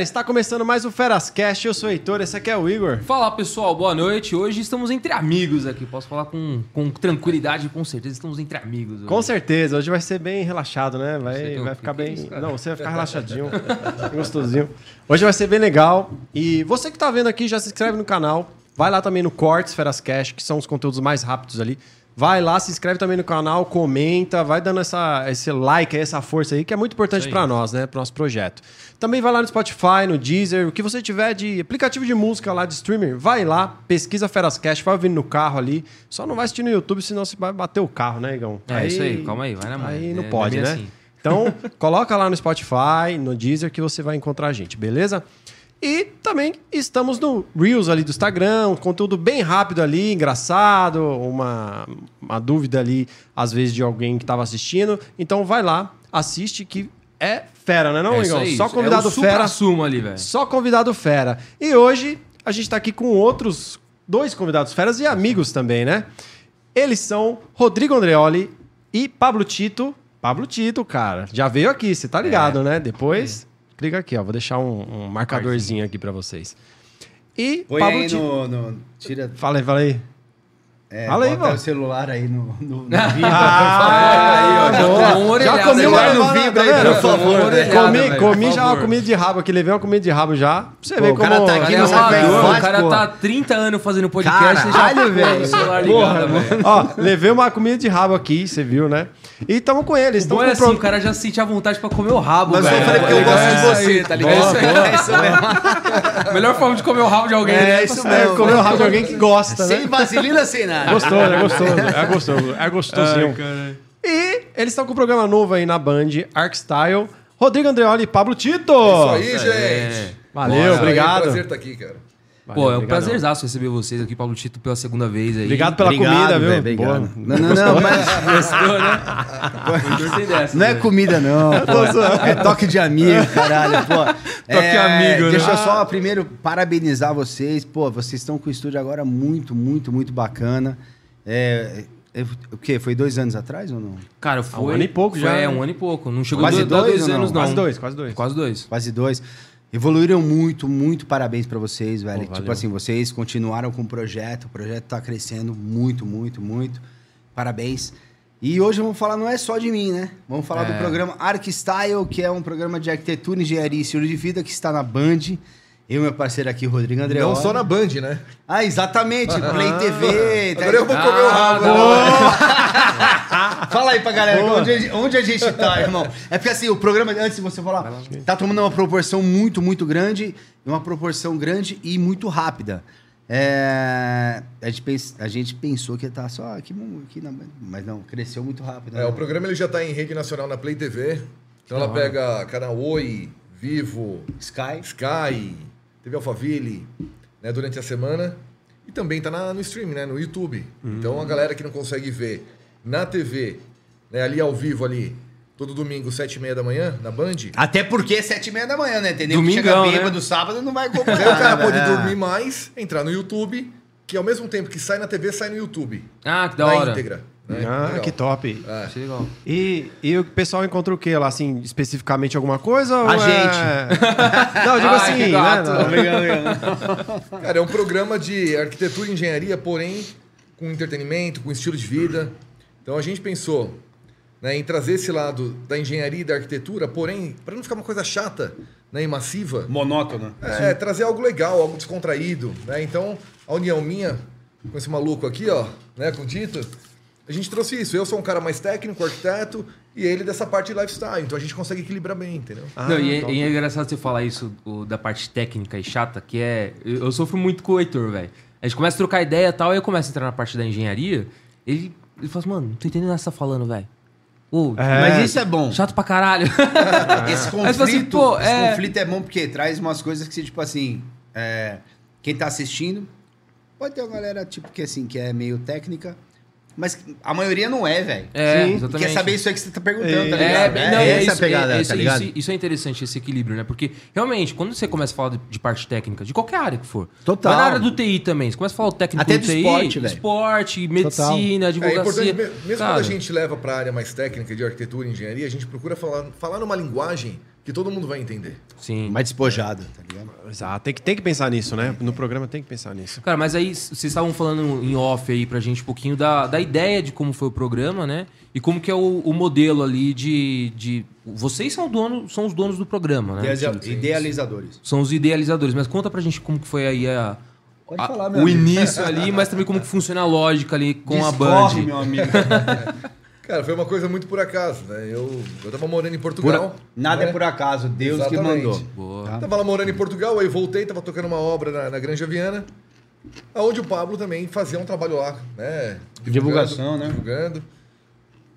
Galera, está começando mais o Ferascast. Eu sou o Heitor, esse aqui é o Igor. Fala pessoal, boa noite. Hoje estamos entre amigos aqui. Posso falar com, com tranquilidade, com certeza. Estamos entre amigos. Hoje. Com certeza, hoje vai ser bem relaxado, né? Vai, vai ficar bem. isso? Não, você vai ficar relaxadinho, gostosinho. Hoje vai ser bem legal. E você que tá vendo aqui, já se inscreve no canal. Vai lá também no Cortes Ferascast, que são os conteúdos mais rápidos ali. Vai lá, se inscreve também no canal, comenta, vai dando essa, esse like, aí, essa força aí, que é muito importante aí. para nós, né? Pro nosso projeto. Também vai lá no Spotify, no Deezer, o que você tiver de aplicativo de música lá de streamer, vai lá, pesquisa Ferascast, vai ouvindo no carro ali. Só não vai assistir no YouTube, senão você vai bater o carro, né, Igão? É isso aí, calma aí, vai na mão. Aí não É, pode, né? assim. Então, coloca lá no Spotify, no Deezer, que você vai encontrar a gente, beleza? E também estamos no Reels ali do Instagram, um conteúdo bem rápido ali, engraçado, uma, uma dúvida ali, às vezes, de alguém que estava assistindo. Então vai lá, assiste que é fera, né não, É aí. Só convidado é fera. supra-sumo ali, velho. Só convidado fera. E hoje a gente tá aqui com outros dois convidados feras e amigos também, né? Eles são Rodrigo Andreoli e Pablo Tito. Pablo Tito, cara. Já veio aqui, você tá ligado, né? Depois, clica aqui, ó. Vou deixar um, um marcadorzinho aqui pra vocês. E Põe Pablo aí no, no- Tira. Fala aí, fala aí. É, Fala aí, bota o celular aí no, no, no Ah, já boa. tomou uma orelhada, Já comi uma no vibra tá aí, por favor, Comi, velho, comi por já uma favor. comida de rabo aqui, levei uma comida de rabo já. Pra você Pô, ver o cara como... tá aqui Cara, é é o cara pô. tá há 30 anos fazendo podcast e já põe velho. o celular Porra, ligado, velho. Ó, levei uma comida de rabo aqui, você viu, né? E estamos com eles. O Tamo bom é com assim, o cara já sente a vontade pra comer o rabo, Mas eu velho. falei porque eu É gosto de isso você, aí, tá ligado? É isso mesmo. Melhor forma de comer o rabo de alguém, É né? isso É, mesmo. comer o rabo de alguém que gosta, Sem né? vaselina, sem nada. Gostoso, é gostoso. É gostoso. É gostosinho. Ai. E eles estão com um programa novo aí na Band, Arcstyle. Rodrigo Andreoli e Pablo Tito. Isso aí, gente. É. Valeu, obrigado. É um prazer estar aqui, cara. Valeu, Pô, é um prazerzaço receber vocês aqui, Pablo Tito, pela segunda vez aí. Obrigado pela Obrigado, comida, viu? obrigado. Não, não, não, mas Gostou, né? Dessa, não é velho. comida, não. pô. É toque de amigo, caralho. Pô. Toque É, amigo, né? Deixa eu só primeiro parabenizar vocês. Pô, vocês estão com o estúdio agora muito, muito, muito bacana. É, é, o quê? Foi dois anos atrás ou não? Cara, foi. um ano e pouco foi, já, É, né? um ano e pouco. Não chegou Quase dois, dois dois ou não? anos, não. Quase dois, quase dois. Quase dois. Quase dois. Evoluíram muito, muito parabéns pra vocês, velho. Pô, tipo assim, vocês continuaram com o projeto, o projeto tá crescendo muito, muito, muito. Parabéns. E hoje vamos falar, não é só de mim, né? Vamos falar É. do programa Arcstyle, que é um programa de arquitetura, engenharia e estilo de vida que está na Band. Eu e meu parceiro aqui, Rodrigo André. Não só na Band, né? Ah, exatamente, Play TV. tá- Agora eu vou comer o Ah, rabo. Fala aí pra galera, onde, a gente- onde a gente tá, irmão? É porque assim, o programa, antes de você falar, tá tomando uma proporção muito, muito grande, uma proporção grande e muito rápida. É, a, gente pens- a gente pensou que ia estar só aqui, aqui na, mas não, cresceu muito rápido. né? É, o programa ele já está em rede nacional na Play TV. Então ela pega canal Oi, Vivo, Sky. Sky, TV Alphaville, né, durante a semana. E também está no streaming, né, no YouTube. Então a galera que não consegue ver na TV, né, ali ao vivo ali, todo domingo, sete e meia da manhã, na Band. Até porque é sete e meia da manhã, né? Entendeu? Domingão, Chega né? bêbado sábado não vai Daí o acompanhar. cara né, pode velho? dormir mais, entrar no YouTube, que ao mesmo tempo que sai na TV, sai no YouTube. Ah, que da na hora. íntegra. Né? Ah, Legal. que top. É. Achei legal. E, e o pessoal encontra o quê lá, assim, especificamente alguma coisa? ou A é- Não, eu digo Ai, assim, né? não. Cara, é um programa de arquitetura e engenharia, porém com entretenimento, com estilo de vida. Então a gente pensou né, em trazer esse lado da engenharia e da arquitetura, porém, para não ficar uma coisa chata né, e massiva, Monótono. é, trazer algo legal, algo descontraído. Né? Então, a união minha com esse maluco aqui, ó, né, com o Tito, a gente trouxe isso. Eu sou um cara mais técnico, arquiteto, e ele dessa parte de lifestyle. Então a gente consegue equilibrar bem, entendeu? Ah, não, e, é, e é engraçado você falar isso o, da parte técnica e chata, que é. Eu, eu sofro muito com o Heitor, velho. A gente começa a trocar ideia e tal, aí eu começo a entrar na parte da engenharia. Ele, ele fala assim, mano, não tô entendendo nada que você tá falando, velho. É. Mas isso é bom. chato pra caralho. Esse Aí conflito, assim, pô, esse é- conflito é bom porque traz umas coisas que, tipo assim, é, quem tá assistindo, pode ter uma galera, tipo, que assim, que é meio técnica, Mas a maioria não é, velho. É, Sim. exatamente. Quer saber isso aí que você tá perguntando, É, tá É, ligado? bem- não, é essa isso, pegada, é, isso, tá ligado? isso- isso é interessante, esse equilíbrio, né? Porque, realmente, quando você começa a falar de, de parte técnica, de qualquer área que for. Total. Mas na área do TI também. Você começa a falar o técnico Até do do TI, esporte, velho. esporte, medicina, É advocacia. importante, me- mesmo Cara, quando a gente leva para a área mais técnica de arquitetura e engenharia, a gente procura falar, falar numa linguagem que todo mundo vai entender. Sim. Mais despojado, tá ligado? Exato, tem que, tem que pensar nisso, né? No programa tem que pensar nisso. Cara, mas aí vocês estavam falando em off aí pra gente um pouquinho da, da ideia de como foi o programa, né? E como que é o, o modelo ali de, de. Vocês são, dono, são os donos do programa, né? Idealiza- Idealizadores. São os idealizadores. Mas conta pra gente como que foi aí a, Pode a- falar, meu o amigo. início ali, mas também como que funciona a lógica ali com a Discorre, Band. meu amigo. Cara, foi uma coisa muito por acaso, né? Eu, eu tava morando em Por- Portugal. Nada né? é por acaso, Deus que Exatamente. mandou. Boa. Tava lá morando em Portugal, aí voltei, tava tocando uma obra na, na Granja Viana, aonde o Pablo também fazia um trabalho lá, né? Divulgando, Divulgação, né? Divulgando.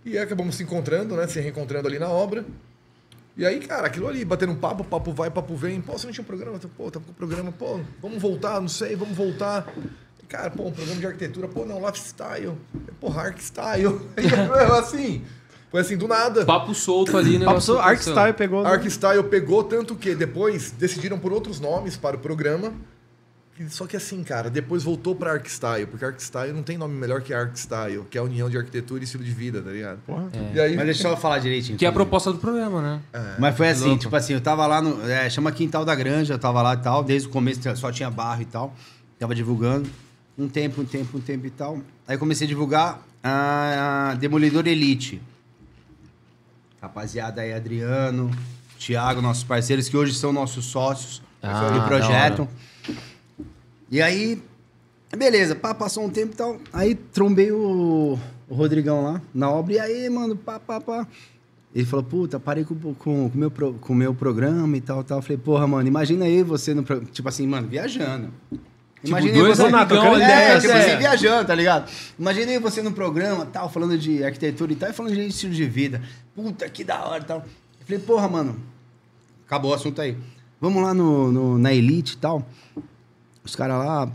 E aí acabamos se encontrando, né? Se reencontrando ali na obra. E aí, cara, aquilo ali, batendo um papo, papo vai, papo vem. Pô, você não tinha um programa? Pô, tava com o programa, pô, vamos voltar, não sei, vamos voltar. Cara, pô, um programa de arquitetura, pô, não, lifestyle. Pô, arcstyle. E, assim, foi assim, do nada. Papo solto ali, né? Passou, Arcstyle pegou. Arcstyle pegou tanto que depois decidiram por outros nomes para o programa. Só que assim, cara, depois voltou para Arcstyle, porque Arcstyle não tem nome melhor que Arcstyle, que é a união de arquitetura e estilo de vida, tá ligado? Porra. E aí, Mas deixa eu falar direitinho. Que é a proposta do programa, né? Mas foi assim, tipo assim, eu tava lá no. É, chama Quintal da Granja, eu tava lá e tal. Desde o começo só tinha barro e tal. Tava divulgando. Um tempo, um tempo, um tempo e tal. Aí comecei a divulgar a Demolidor Elite. Rapaziada aí, Adriano, Thiago, nossos parceiros, que hoje são nossos sócios Ah, do da projeto. E aí, beleza, pá, passou um tempo e tal. Aí trombei o, o Rodrigão lá na obra. E aí, mano, pá, pá, pá. Ele falou, puta, parei com o com, com meu, pro- com meu programa e tal, tal. Eu falei, porra, mano, imagina aí você no programa. Tipo assim, mano, viajando. Imagina aí dois você ali, ideia, é, tipo é. assim, viajando, tá ligado? Imagina aí você no programa, tal, falando de arquitetura e tal, e falando de estilo de vida. Puta, que da hora e tal. Eu falei, porra, mano, acabou o assunto aí. Vamos lá no, no- na Elite e tal. Os caras lá,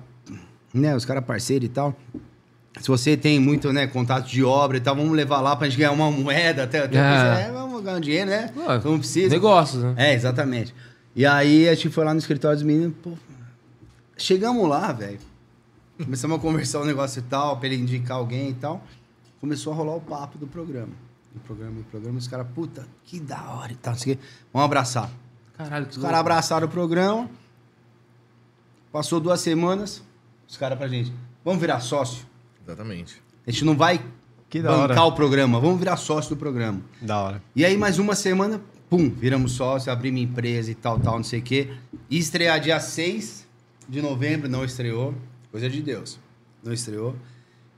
né, os caras parceiros e tal. Se você tem muito, né, contato de obra e tal, vamos levar lá pra gente ganhar uma moeda, até, até É. é, vamos ganhar um dinheiro, né? Não precisa. Negócios, né? É, exatamente. E aí a gente foi lá no escritório dos meninos, pô, chegamos lá, velho. Começamos a conversar um negócio e tal, pra ele indicar alguém e tal. Começou a rolar o papo do programa. Do programa, do programa, os caras, puta, que da hora e tal, não sei o quê. Vamos abraçar. Caralho, que Os caras abraçaram o programa. Passou duas semanas, os caras pra gente, vamos virar sócio. Exatamente. A gente não vai Que da bancar hora. o programa, vamos virar sócio do programa. Da hora. E aí, mais uma semana, pum, viramos sócio, abrimos empresa e tal, tal, não sei o quê. E estrear dia 6 de novembro, não estreou. Coisa de Deus. Não estreou.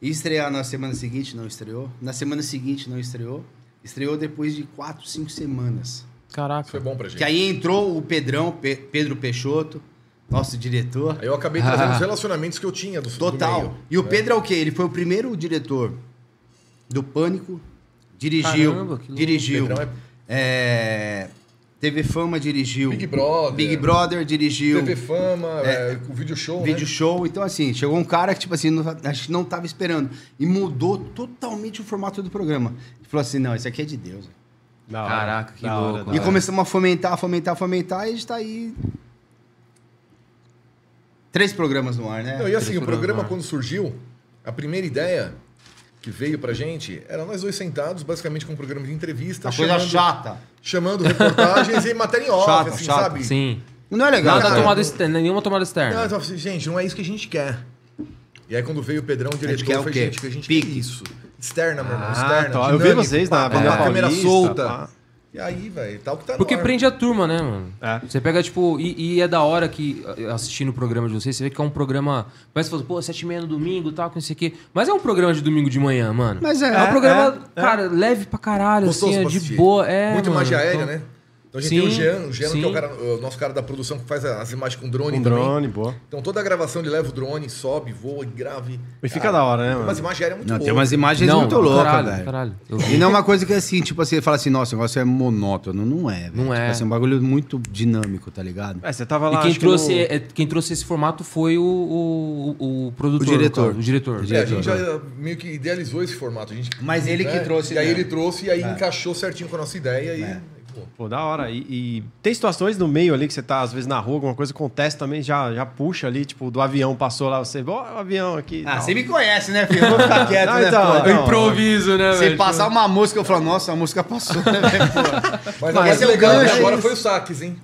E estrear na semana seguinte, não estreou. Na semana seguinte, não estreou. Estreou depois de 4, 5 semanas. Isso Caraca. foi bom pra gente. Que aí entrou o Pedrão, Pe- Pedro Peixoto, nosso diretor. Aí eu acabei trazendo os relacionamentos que eu tinha do do Total. meio, e o né? Pedro é o quê? Ele foi o primeiro diretor do Pânico. Dirigiu. Caramba, dirigiu. Pedrão é, TV Fama dirigiu. Big Brother. Big Brother dirigiu. TV Fama, é, o vídeo show, Vídeo né? show. Então, assim, chegou um cara que, tipo assim, não, a gente não tava esperando. E mudou totalmente o formato do programa. Ele falou assim: não, isso aqui é de Deus. Da hora. Caraca, que hora, louco. da E hora. começamos a fomentar, fomentar, fomentar, e a gente tá aí. Três programas no ar, né? Não, e assim, Três o programa quando surgiu, a primeira ideia que veio pra gente era nós dois sentados, basicamente com um programa de entrevista, Uma coisa chamando, chata. chamando reportagens e matéria em off, Chato, assim, chato. sabe? Sim. Não é legal. Nada cara. tomada externa, nenhuma tomada Não, externa. tava assim, gente, não é isso que a gente quer. E aí quando veio o Pedrão, o diretor, quer eu o falei, quê? gente, que a gente Pique. quer isso. Externa, meu irmão, Ah, externa. tá. Eu vi vocês na Avenida câmera solta. pá. E aí, velho, tal que tá no Porque ar. prende a turma, né, mano? É. Você pega, tipo, e, e é da hora que, eh, assistindo o programa de vocês, você vê que é um programa. Parece que você fala, pô, sete e meia no domingo e tal, com isso aqui. Mas é um programa de domingo de manhã, mano. Mas é, É um é, programa, é, cara, leve pra caralho, Gostoso assim, é pra de assistir. boa. É, Muito mano, magia aérea, então- né? Então a gente Sim, tem o Jean, o Jean que é o, cara, o nosso cara da produção que faz as imagens com drone Um também. drone, boa. Então toda a gravação ele leva o drone, sobe, voa, grave. E fica da hora, né, mano? Mas imagem aérea é muito Não, tem umas imagens Não, muito loucas, velho. caralho. E não é uma coisa que assim, tipo assim, fala assim, nossa, o negócio é monótono. Não é, velho. Não tipo é. assim, é um bagulho muito dinâmico, tá ligado? É, você tava lá. E quem acho que trouxe, no- é, quem trouxe esse formato foi o, o, o, o produtor. O diretor. cara, O diretor. É, a gente já meio que idealizou esse formato. A gente, Mas ele que trouxe, E aí né? ele trouxe e aí encaixou certinho com a nossa ideia e Pô, da hora. E, e tem situações no meio ali que você tá, às vezes, na rua, alguma coisa acontece também, já, já puxa ali, tipo, do avião passou lá, você, ó, o avião aqui. Ah, tal. você me conhece, né, filho? Eu vou ficar quieto, Não, né, então, pô? então. Eu improviso, né, Se velho? passar uma música, eu falo, nossa, a música passou, né, velho? Pô. Mas, Mas é o legal, né? gancho. agora foi o saques, hein?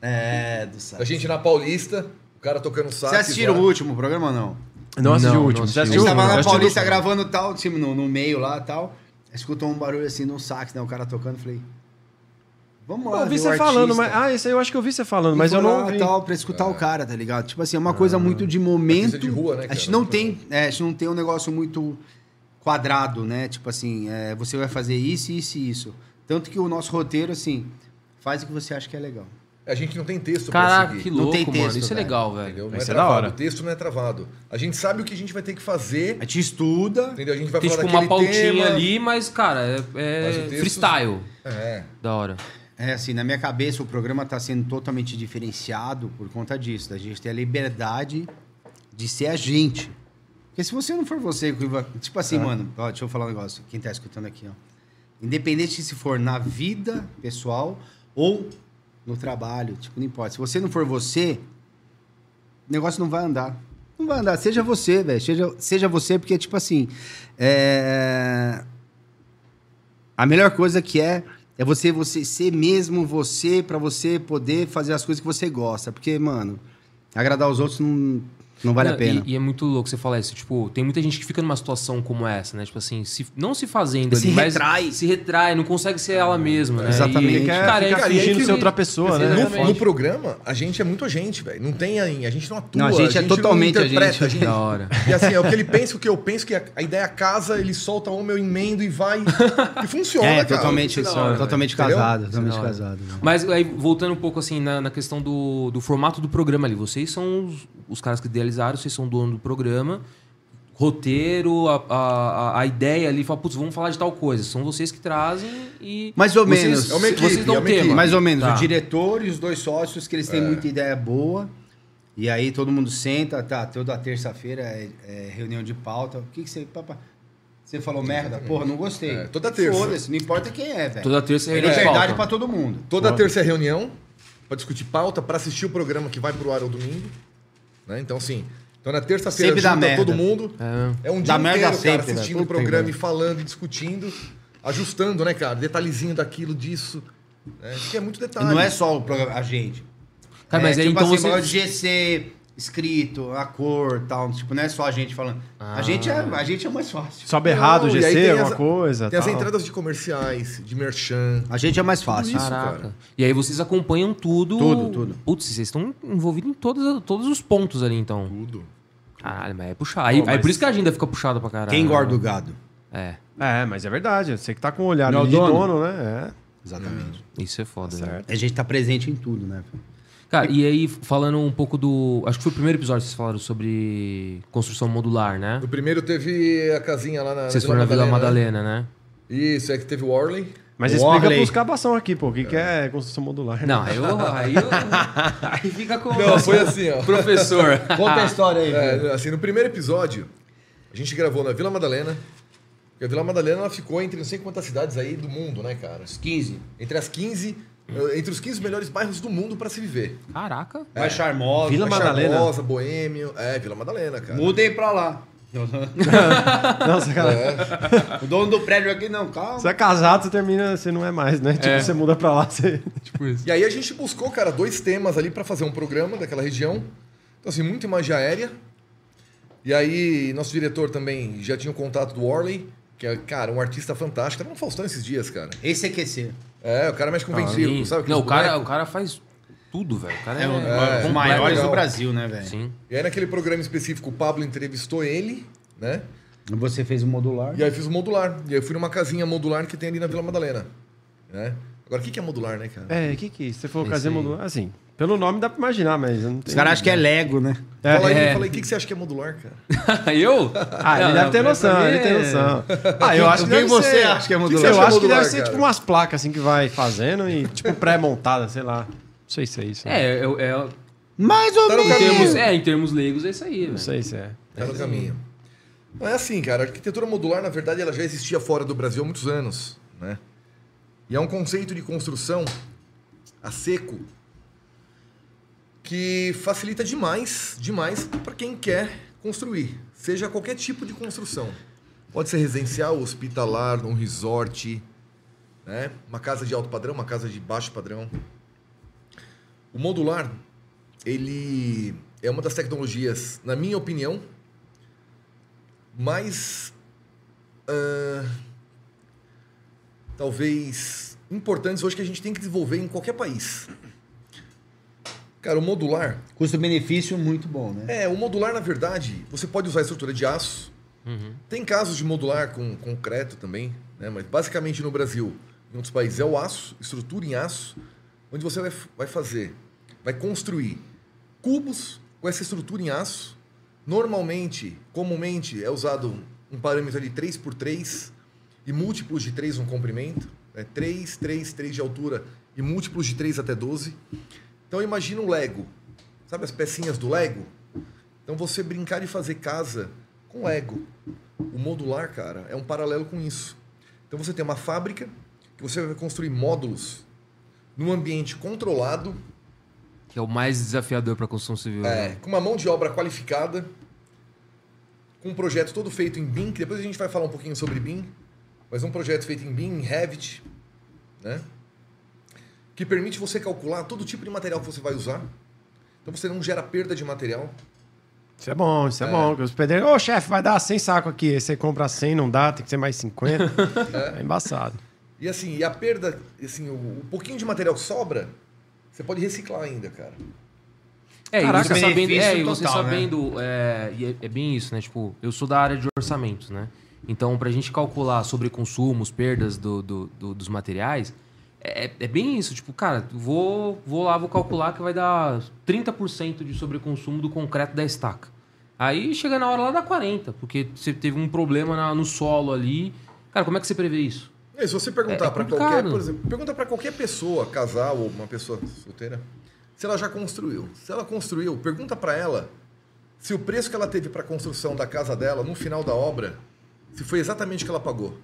É, do A céu. gente na Paulista, o cara tocando saques. Você assistiu o último programa ou não? Não assisti o último. assisti. A gente tava na Paulista gravando tal, tipo, no, no meio lá e tal. Escutou um barulho assim no sax, né? O cara tocando, falei. Vamos lá, Eu vi ver você falando, mas. Ah, esse aí eu acho que eu vi você falando, E mas eu não lá, vi. tal, pra escutar o cara, tá ligado? Tipo assim, é uma coisa muito de momento. Artista de rua, né, A gente cara? não tem, é, a gente não tem um negócio muito quadrado, né? Tipo assim, é, você vai fazer isso, isso e isso. Tanto que o nosso roteiro, assim, faz o que você acha que é legal. A gente não tem texto pra Caraca, seguir. que Não louco, tem mano. texto, Isso é velho. legal, velho. Entendeu? Não Vai é ser da hora. O texto não é travado. A gente sabe o que a gente vai ter que fazer. A gente estuda. Entendeu? A gente vai Tem falar tipo uma pautinha tema. ali, mas, cara, é, é Mas texto- freestyle. É. Da hora. É assim, na minha cabeça o programa tá sendo totalmente diferenciado por conta disso. Da gente ter a liberdade de ser a gente. Porque se você não for você, tipo assim, mano, ó, deixa eu falar um negócio. Quem tá escutando aqui, ó. Independente se for na vida pessoal ou no trabalho, tipo, não importa. Se você não for você, o negócio não vai andar. Não vai andar. Seja você, velho. Seja, seja você, porque, tipo assim. É... A melhor coisa que é é você você ser mesmo você pra você poder fazer as coisas que você gosta, porque mano, agradar os outros não, não vale a Não, pena. E, e é muito louco você falar isso. Tipo, tem muita gente que fica numa situação como essa, né? Tipo assim, se, não se fazendo Se ali, mas retrai. se retrai, não consegue ser ela mesma, né? Exatamente. E, quer cara, é aí fingindo que ser outra pessoa, né? No, no programa, a gente é muito a gente, velho. Não tem a, a gente não atua. Não, a gente é totalmente a interpreta, gente. Da hora. E assim, é o que ele pensa, o que eu penso, que a, a ideia casa, ele solta uma, eu emendo e vai. E funciona, É, cara. totalmente, Isso é hora, totalmente velho. casado, Isso é totalmente casado. né? Mas aí, voltando um pouco assim na, na questão do, do formato do programa ali, vocês são os, os caras que idealizaram, vocês são dono do programa, roteiro, a, a, a ideia ali, fala, putz, vamos falar de tal coisa. São vocês que trazem e. Mais ou vocês, menos. É uma equipe, vocês dão é uma tema. equipe. Mais ou menos, Tá. o diretor e os dois sócios, que eles têm muita ideia boa. E aí todo mundo senta, tá, toda terça-feira é, é reunião de pauta. O que, que você. Papá, você falou merda? Porra, não gostei. É, toda terça. Foda-se, não importa quem é, velho. Toda terça é é reunião de liberdade pauta. pra todo mundo. Toda terça é reunião pra discutir pauta, pra assistir o programa que vai pro ar ao domingo. Né? Então, assim. Então na terça-feira dá junta merda. todo mundo. É. É um dia Dá merda inteiro, sempre, cara, assistindo velho. o programa e falando, e discutindo, ajustando, né, cara? Detalhezinho daquilo, disso. Né? Que é muito E detalhe. não é só o programa, a gente. Cara, mas é, aí tipo então assim, você. GC, escrito, a cor tal. Tipo, não é só a gente falando. A, gente é, a gente é mais fácil. Sobe errado o GC, tem alguma as- coisa. Tem as tal. entradas de comerciais, de merchan. A gente é mais fácil. Isso. Caraca. cara. E aí vocês acompanham tudo. Tudo, tudo. Putz, vocês estão envolvidos em todos, todos os pontos ali, então. Tudo. Caralho, mas é puxar. Aí, Pô, aí mas- por isso que a agenda fica puxada pra caralho. Quem engorda o gado? É, É, mas é verdade. Você que tá com o olhar Não é de dono? dono, né? Exatamente. isso é foda, né? certo. A gente tá presente em tudo, né? Cara, e aí, falando um pouco do. Acho que foi o primeiro episódio que vocês falaram sobre construção modular, né? No primeiro teve a casinha lá na Vocês foram na Vila né? Madalena, né? Isso, é que teve o Orley. Mas O explica Orley. pros cabação aqui, pô. O que, que é construção modular? Não, aí eu. Aí, eu, aí fica com. Não, foi assim, ó. Professor. Conta a história aí. É, assim, no primeiro episódio, a gente gravou na Vila Madalena. E a Vila Madalena ela ficou entre não sei quantas cidades aí do mundo, né, cara? Os 15. Entre as 15, eh, entre os 15 melhores bairros do mundo pra se viver. Caraca. Mais charmosa. Vila Mais Madalena. Charmosa, Boêmio. É, Vila Madalena, cara. Mudem pra lá. Nossa, cara. É, O dono do prédio aqui, não, calma. Você é casado, você termina, você não é mais, né? Tipo, É. você muda pra lá, você. Tipo isso. E aí a gente buscou, cara, dois temas ali pra fazer um programa daquela região. Então, assim, muita imagem aérea. E aí, nosso diretor também já tinha o contato do Orley, que é, cara, um artista fantástico. Tava no Faustão esses dias, cara. Esse é QC. É, o cara mexe com Sim. ventríloco, sabe? Não, o cara, é o cara faz tudo, velho. O cara é, É, um É, dos completo. maiores legal. do Brasil, né, velho? Sim. E aí, naquele programa específico, o Pablo entrevistou ele, né? Você fez o modular. E aí fiz o modular. E aí eu fui numa casinha modular que tem ali na Vila Madalena. Né? Agora, o que que é modular, né, cara? É, o que que Você falou casinha aí. modular? Assim, pelo nome dá pra imaginar, mas eu não Os tenho... caras acham que é Lego, né? É. Fala aí, É. fala aí, o que que você acha que é modular, cara? eu? Ah, ele Não, deve ter pra noção, mim ele tem é- noção. Ah, eu acho que Quem deve você ser... acha que é que modular? Eu acho que modular, deve ser cara? tipo umas placas assim que vai fazendo e tipo pré-montada, sei lá. Não sei se é isso. né? É, é, é, Mais ou Tá no em menos. termos, é, em termos leigos é isso aí, Não sei se é. Tá no caminho. Não é assim, cara. A arquitetura modular, na verdade, ela já existia fora do Brasil há muitos anos, né? E é um conceito de construção a seco que facilita demais, demais para quem quer construir, seja qualquer tipo de construção. Pode ser residencial, hospitalar, um resort, né? uma casa de alto padrão, uma casa de baixo padrão. O modular, ele é uma das tecnologias, na minha opinião, mais ah, talvez importantes hoje que a gente tem que desenvolver em qualquer país. Cara, o modular, Custo-benefício muito bom, né? é, o modular, na verdade, você pode usar a estrutura de aço. Tem casos de modular com concreto também, né? mas basicamente no Brasil, em outros países, é o aço, estrutura em aço, onde você vai, vai fazer, vai construir cubos com essa estrutura em aço. Normalmente, comumente, é usado um parâmetro de 3 por 3 e múltiplos de 3 no comprimento. Né? 3, 3, 3 de altura e múltiplos de 3 até 12. Então imagina um Lego. Sabe as pecinhas do Lego? Então você brincar de fazer casa com Lego. O modular, cara, é um paralelo com isso. Então você tem uma fábrica que você vai construir módulos num ambiente controlado, Que é o mais desafiador pra construção civil. é, né? com uma mão de obra qualificada, com um projeto todo feito em BIM, que depois a gente vai falar um pouquinho sobre BIM, mas um projeto feito em BIM, em Revit, né? Que permite você calcular todo tipo de material que você vai usar. Então você não gera perda de material. Isso é bom, isso é, bom. que Os pedreiros, ô chefe, vai dar 100 saco aqui. Você compra 100, não dá, tem que ser mais 50. é. embaçado. E assim, e a perda, assim, o, o pouquinho de material que sobra, você pode reciclar ainda, cara. É, Caraca, e você sabendo, é, e você total, né? sabendo é, e é, é bem isso, né? Tipo, eu sou da área de orçamentos, né? Então, pra gente calcular sobre consumos, perdas do, do- do- dos materiais, é, é bem isso. Tipo, cara, vou, vou lá, vou calcular que vai dar 30% de sobreconsumo do concreto da estaca. Aí chega na hora lá dá 40%, porque você teve um problema na- no solo ali. Cara, como é que você prevê isso? E se você perguntar É- é complicado. qualquer, por exemplo, pergunta para qualquer pessoa, casal ou uma pessoa solteira, se ela já construiu. Se ela construiu, pergunta para ela se o preço que ela teve para construção da casa dela no final da obra, se foi exatamente o que ela pagou.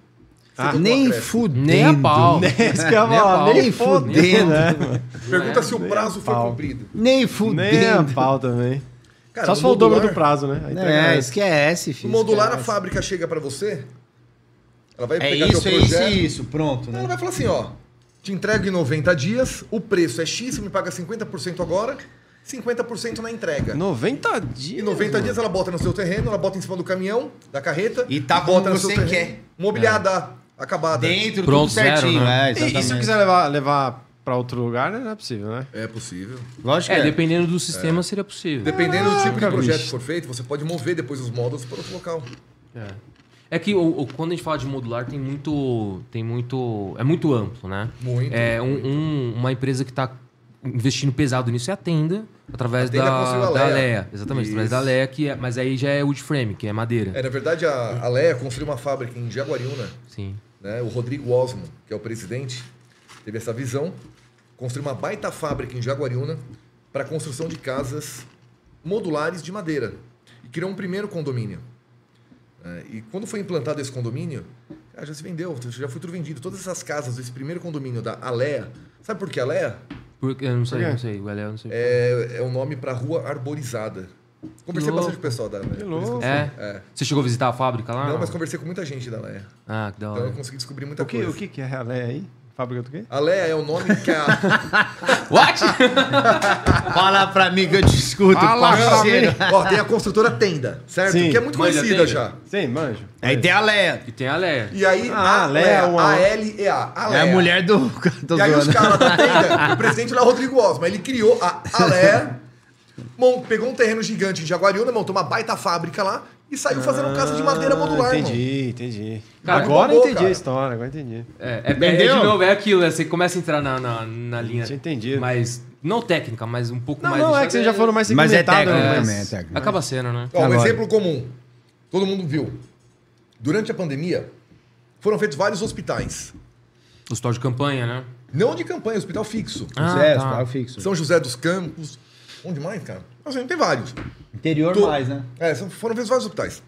Ah, Nem fudendo. Nem a pau. Isso Nem a falar, pau. nem Nem fudendo, fudendo. né? Pergunta se o prazo a foi cumprido. Nem Nem a fudendo. pau também. Cara, Só se for o dobro modular- do prazo, né? Aí entrega É, esquece, No filho. modular, a esquece. fábrica chega para você, ela vai É pegar isso, teu é isso projeto, e isso. Pronto, ela né? vai falar assim, ó, te entrego em 90 dias, o preço é X, você me paga 50% agora, 50% na entrega. 90 dias. Em 90 dias ela bota no seu terreno, ela bota em cima do caminhão, da carreta. E tá bota como no seu você terreno, quer. Mobiliada, acabada. Dentro, Pronto, tudo certinho. zero, né? É, E, e se eu quiser levar, levar pra outro lugar, né? não é possível, né? É possível. Lógico É, que é. dependendo do sistema, seria possível. Dependendo do tipo de projeto bicho. que for feito, você pode mover depois os módulos para outro local. É. É que o- o- quando a gente fala de modular, tem muito. Tem muito. É muito amplo, né? Muito, É um- muito. um- uma empresa que está investindo pesado nisso é a Tenda, através A Tenda da, da. Lea. Exatamente, através Isso. da Lea, que é, mas aí já é wood frame, que é madeira. É, na verdade, a, a Leia construiu uma fábrica em Jaguariúna. Sim. Né? O Rodrigo Osmo, que é o presidente, teve essa visão. Construiu uma baita fábrica em Jaguariúna para a construção de casas modulares de madeira. E criou um primeiro condomínio. É, e quando foi implantado esse condomínio, já se vendeu, já foi tudo vendido. Todas essas casas desse primeiro condomínio da Alea. Sabe por que Alea? Porque, eu não sei, não sei. O Léo não sei. É, é o nome para rua arborizada. Conversei louco. bastante com o pessoal da Alea. Que louco. É? É. Você chegou a visitar a fábrica lá? Não, mas conversei com muita gente da Alea. Ah, que da Então hora. eu consegui descobrir muita O que, coisa. o que que é a Leia aí? Fábrica do quê? A Leia é o nome que a, What? Fala pra mim que eu te escuto, Fala parceiro. Ó, tem a construtora Tenda, certo? Sim. Que é muito Manja conhecida Tenda. já. Sim, manjo. Aí tem a Leia. e tem a Leia. E aí, Ah, a Leia, Leia, uma-. A É Leia. a mulher do. E aí os caras da Tenda, o presidente lá é o Rodrigo Osma, ele criou a Alea, pegou um terreno gigante em Jaguariúna, montou uma baita fábrica lá e saiu fazendo casa de madeira modular, Ah, irmão. Entendi, entendi. Cara, agora bombou, entendi cara. a história, agora entendi. É, é, é, Entendeu? de novo, é aquilo, né? Você começa a entrar na, na, na linha. Tinha entendido. Mais. Não técnica, mas um pouco Não, mais. não, é que vocês já foram mais Mas é técnico né? também, é técnico. Acaba sendo, né? Ó, um Agora. exemplo comum. Todo mundo viu. Durante a pandemia, foram feitos vários hospitais. Hospital de campanha, né? Não de campanha, hospital fixo. Ah, é, tá. hospital fixo. São José dos Campos. Onde mais, cara? Assim, tem vários. Interior Tô- mais, né? É, foram feitos vários hospitais.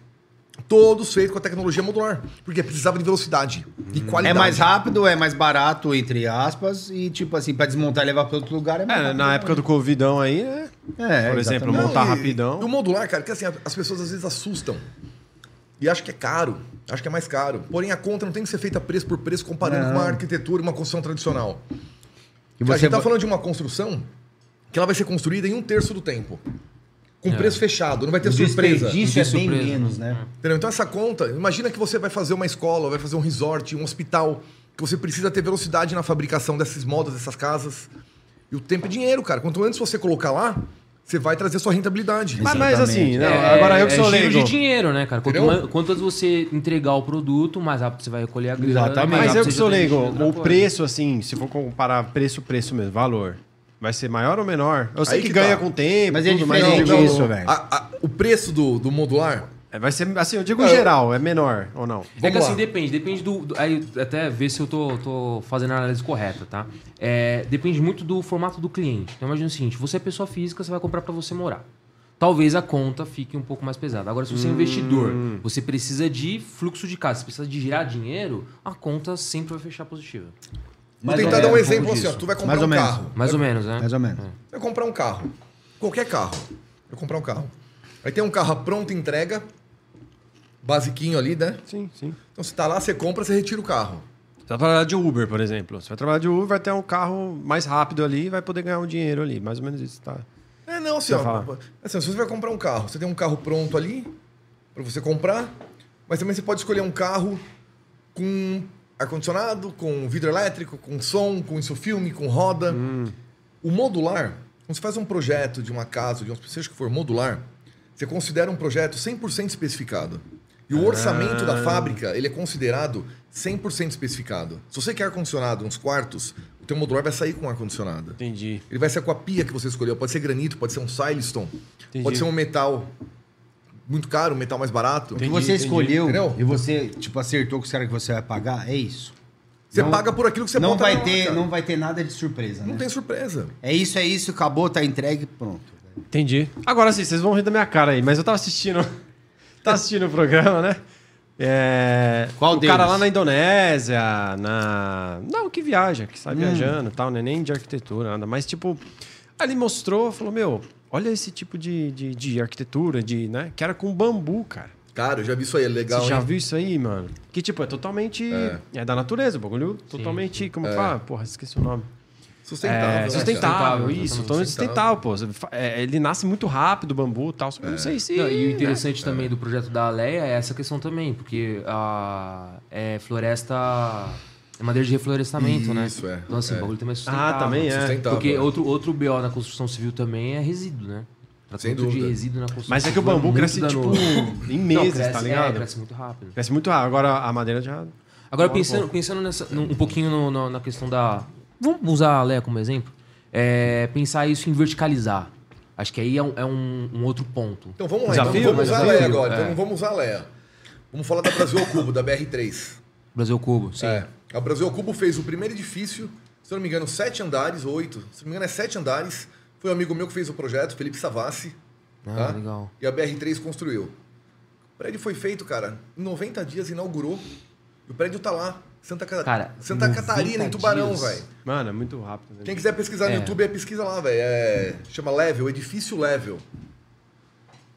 Todos feitos com a tecnologia modular. Porque precisava de velocidade e É qualidade. mais rápido, é mais barato, entre aspas, e tipo assim, pra desmontar e levar pra outro lugar é mais É, na época do Covidão aí, né? É, Por exemplo, exatamente. montar e- rapidão. E o modular, cara, que assim, as pessoas às vezes assustam. E acham que é caro. Acham que é mais caro. Porém, a conta não tem que ser feita preço por preço comparando Não. com uma arquitetura e uma construção tradicional. E a você gente tá va- falando de uma construção que ela vai ser construída em um terço do tempo. Com É. preço fechado, não vai ter o surpresa. desperdício é tem bem surpresa, menos, né? né? Entendeu? Então essa conta, imagina que você vai fazer uma escola, vai fazer um resort, um hospital, que você precisa ter velocidade na fabricação desses modos, dessas casas. E o tempo é dinheiro, cara. Quanto antes você colocar lá, você vai trazer sua rentabilidade. Mas, mas assim, não, É, agora eu que é sou giro leigo. de dinheiro, né, cara? Quanto, mais- quanto antes você entregar o produto, mais rápido você vai recolher a grana. Exatamente. mais Mas eu que sou leigo, o preço, assim, se for comparar preço, preço mesmo, valor, vai ser maior ou menor? Eu sei Aí que, que ganha tá. com o tempo, Mas é mas diferente eu digo- isso, velho. A- a- o preço do, do modular, É, Vai ser, assim, eu digo em eu- geral, é menor ou não? É que Vamos assim, lá. depende. Depende do, do- Aí até ver se eu tô, tô fazendo a análise correta, tá? É, depende muito do formato do cliente. Então imagina o seguinte: você é pessoa física, você vai comprar para você morar. Talvez a conta fique um pouco mais pesada. Agora, se você é investidor, você precisa de fluxo de casa, você precisa de girar dinheiro, a conta sempre vai fechar positiva. Vou tentar dar um exemplo assim, ó, tu vai comprar Mais ou um menos. carro. Mais ou menos, né? Mais ou menos. Vai comprar um carro. Qualquer carro. Vai comprar um carro. Aí tem um carro à pronta entrega, basiquinho ali, né? Sim, sim. Então você tá lá, você compra, você retira o carro. Você vai trabalhar de Uber, por exemplo. Você vai trabalhar de Uber, vai ter um carro mais rápido ali e vai poder ganhar um dinheiro ali. Mais ou menos isso, tá? É, não, assim, Você ó, assim, se você vai comprar um carro, você tem um carro pronto ali para você comprar, mas também você pode escolher um carro com ar-condicionado, com vidro elétrico, com som, com isso filme, com roda. O modular, quando você faz um projeto de uma casa, de um seja que for modular, você considera um projeto 100% especificado. E o orçamento da fábrica, ele é considerado 100% especificado. Se você quer ar-condicionado nos quartos, o teu modular vai sair com ar-condicionado. Entendi. Ele vai ser com a pia que você escolheu. Pode ser granito, pode ser um silestone, pode ser um metal muito caro, um metal mais barato. O que você entendi. escolheu Entendeu? e você, tipo, acertou com o cara que você vai pagar, é isso. Você Não- paga por aquilo que você não vai ter, cara. não vai ter nada de surpresa, Não né? tem surpresa. É isso, é isso, acabou, tá entregue, pronto. Entendi. Agora sim, vocês vão rir da minha cara aí, mas eu tava assistindo. tava assistindo o programa, né? É, Qual o cara deles? lá na Indonésia, na. Não, que viaja, que sai viajando e tal, não é nem de arquitetura, nada. Mas, tipo, ele mostrou, falou: Meu, olha esse tipo de, de, de arquitetura, de, né? Que era com bambu, cara. Cara, eu já vi isso aí, é legal, Você já hein? viu isso aí, mano? Que, tipo, é totalmente. É. É, da natureza, o bagulho totalmente. Como É. fala? Porra, esqueci o nome. Sustentável. É, né, sustentável, isso, totalmente sustentável, pô. É, ele nasce muito rápido, o bambu e tal, eu não sei se. Não, e o né? interessante também do projeto da Aleia é essa questão também, porque a é floresta. É madeira de reflorestamento, né? Isso, é. Então, assim, É. o bagulho também é sustentável. Ah, também é. Sustentável. Porque é. outro, outro BO na construção civil também é resíduo, né? Tratamento de resíduo na construção Mas é que o civil bambu cresce, danoso. tipo, em Não, meses, cresce, tá É, ligado? cresce muito rápido. Cresce muito rápido. Agora a madeira já. Agora, um pensando, pouco. pensando nessa, num- um pouquinho no- no- na questão da. Vamos usar a Leia como exemplo? É, pensar isso em verticalizar. Acho que aí é um, é um- um outro ponto. Então vamos lá, Desafio, então, vamos usar a desafio, Leia agora. é. Então vamos usar a Leia. Vamos falar da Brasil ao Cubo, da BR3. Brasil Cubo, sim. É. A Brasil ao Cubo fez o primeiro edifício, se eu não me engano, sete andares, oito. Se não me engano, é sete andares. Foi um amigo meu que fez o projeto, Felipe Savassi. Ah, tá? legal. E a BR3 construiu. O prédio foi feito, cara, em 90 dias inaugurou. E o prédio tá lá. Santa, Ca- Cara, Santa 90 Catarina, em Tubarão, velho. Mano, é muito rápido. né? Quem quiser pesquisar no É. YouTube, é pesquisa lá, velho. É, chama Level, edifício Level.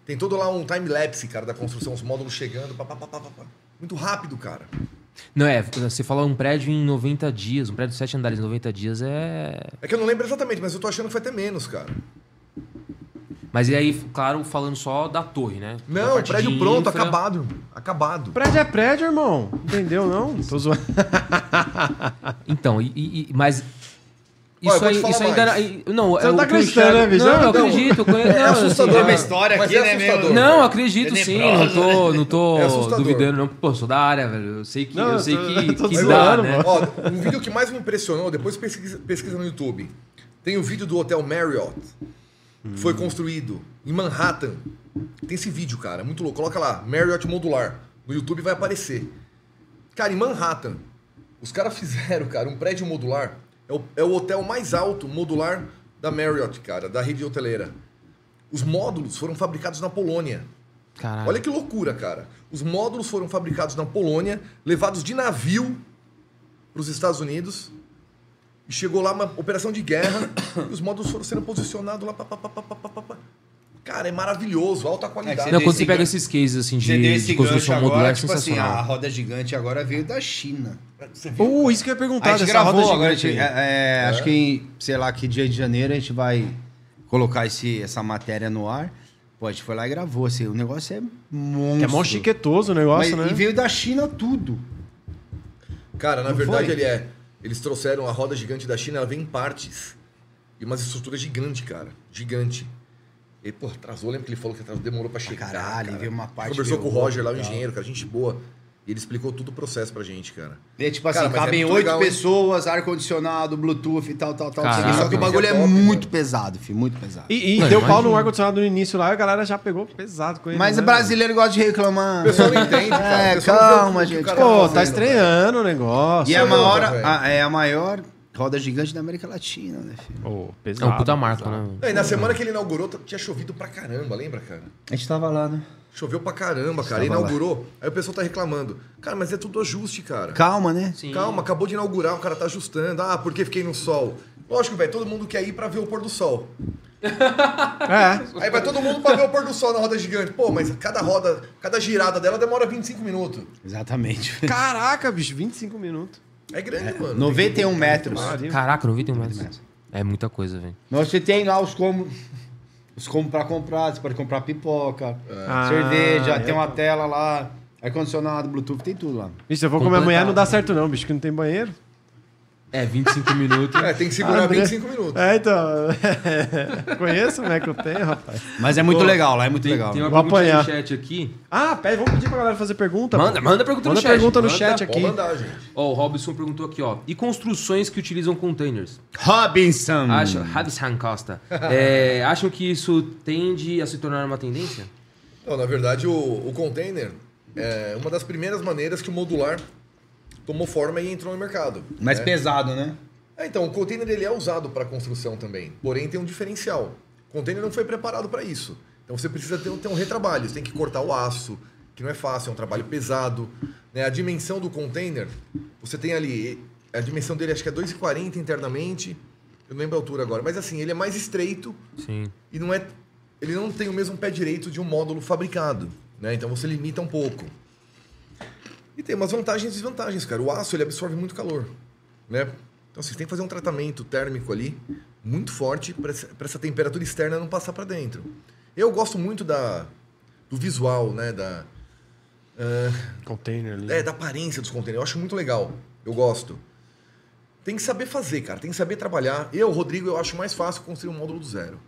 Tem todo lá um time-lapse, cara, da construção, os módulos chegando. pá, pá, pá, pá, pá, pá. Muito rápido, cara. Não, é, você fala um prédio em 90 dias, um prédio de 7 andares em 90 dias é. É que eu não lembro exatamente, mas eu tô achando que foi até menos, cara. Mas e aí, claro, falando só da torre, né? Não, prédio pronto, infra. acabado. Acabado. Prédio é prédio, irmão. Entendeu, não? Tô zoando. Então, e, e- e- mas. Isso, aí, isso ainda. Não, Você é não o tá acreditando, né, bicho? Não, eu acredito. Eu conheço, não, assustador, assim? Uma história aqui, é né, meu? Não, acredito sim, não tô, não tô É duvidando, não. Pô, sou da área, velho. Eu sei que, Não, eu sei tô- que, tô que zoando, dá, né? Ó, um vídeo que mais me impressionou, depois pesquisa, pesquisa no YouTube. Tem o vídeo do Hotel Marriott. que Foi construído em Manhattan. Tem esse vídeo, cara. Muito louco. Coloca lá, Marriott Modular. No YouTube vai aparecer. Cara, em Manhattan, os caras fizeram, cara, um prédio modular. É o, é o hotel mais alto modular da Marriott, cara, da rede hoteleira. Os módulos foram fabricados na Polônia. Olha que loucura, cara. Os módulos foram fabricados na Polônia, levados de navio para os Estados Unidos. E chegou lá uma operação de guerra. e os módulos foram sendo posicionados lá. pá, pá, pá. Cara, é maravilhoso, alta qualidade. É Não, quando você pega gancho- esses cases assim de, esse de construção agora, modular, é tipo assim, sensacional. a roda gigante agora veio da China. Você viu? Uh, isso que eu ia perguntar a gente dessa roda gravou agora, gigante gente- é, é, acho que em, sei lá, que dia de janeiro a gente vai colocar esse, essa matéria no ar. Pô, a gente foi lá e gravou, assim, o negócio é monstro. É mó chiquetoso o negócio, Mas- né? E veio da China tudo. Cara, na Não verdade foi? ele é. Eles trouxeram a roda gigante da China, ela vem em partes. E umas estruturas gigantes, cara. Gigante. E, pô, atrasou, lembra que ele falou que atrasou, demorou pra chegar. caralho, cara. veio uma parte, Conversou com o Roger lá, o engenheiro, cara, gente boa. E ele explicou todo o processo pra gente, cara. E é tipo assim, Cara, mas é cabem muito oito pessoas, ar-condicionado, Bluetooth e tal, tal, tal. Caraca. Só que o bagulho é Top, muito mano. pesado, filho, muito pesado. E, e Não, deu pau imagina. no ar-condicionado no início lá e a galera já pegou pesado com ele. Mas né? o brasileiro gosta de reclamar. O pessoal não entende, cara. É, calma, gente. cara Pô, tá tá fazendo, estreando o negócio. E é a Nossa, maior, a- é a maior roda gigante da América Latina, né, filho? É pesado. um puta marco, pesado. né? Não, e na semana que ele inaugurou, tinha chovido pra caramba, lembra, cara? A gente tava lá, né? Choveu pra caramba, cara. Lá. Inaugurou. Aí o pessoal tá reclamando. Cara, mas é tudo ajuste, cara. Calma, né? Sim. Calma, acabou de inaugurar, o cara tá ajustando. Ah, porque fiquei no sol. Lógico, velho, todo mundo quer ir pra ver o pôr do sol. É. Aí vai todo mundo pra ver o pôr do sol na roda gigante. Pô, mas cada roda, cada girada dela demora 25 minutos. Exatamente. Caraca, bicho, 25 minutos. É grande, mano. 91 metros. Caraca, não vi tem mais. É muita coisa, velho. Mas você tem lá os como os como pra comprar, você pode comprar pipoca, Ah, cerveja, é, tem uma tá. tela lá, ar-condicionado, Bluetooth, tem tudo lá. Bicho, se eu vou com minha mulher não dá certo não, bicho, que não tem banheiro. É, 25 minutos. É, tem que segurar André. 25 minutos. É, então. Conheço, né, que eu tenho, rapaz. Mas é muito Pô, legal lá, é muito Tem, legal. tem uma Vou perguntinha no chat aqui. Ah, pera, vamos pedir pra galera fazer pergunta. Manda, pô. manda pergunta Manda no chat. pergunta no Manda. chat aqui. Mandar. Ó, o Robson perguntou aqui, ó. E construções que utilizam containers? Robinson. Acham, Robson Costa. É, acham que isso tende a se tornar uma tendência? Não, na verdade, o, o container é uma das primeiras maneiras que o modular tomou forma e entrou no mercado. Mais né? pesado, né? É, então, o container ele é usado para construção também, porém tem um diferencial. O container não foi preparado para isso. Então você precisa ter, um- ter um retrabalho, você tem que cortar o aço, que não é fácil, é um trabalho pesado. Né? A dimensão do container, você tem ali, a dimensão dele acho que é 2,40 internamente, eu não lembro a altura agora, mas assim, ele é mais estreito Sim. e não é, ele não tem o mesmo pé direito de um módulo fabricado. Né? Então você limita um pouco. E tem umas vantagens e desvantagens, cara. O aço ele absorve muito calor, né? Então você tem que fazer um tratamento térmico ali muito forte para essa, temperatura externa não passar para dentro. Eu gosto muito da do visual, né? Da ah, Container ali. é, da aparência dos containers. Eu acho muito legal. Eu gosto. Tem que saber fazer, cara. Tem que saber trabalhar. Eu, Rodrigo, eu acho mais fácil construir um módulo do zero.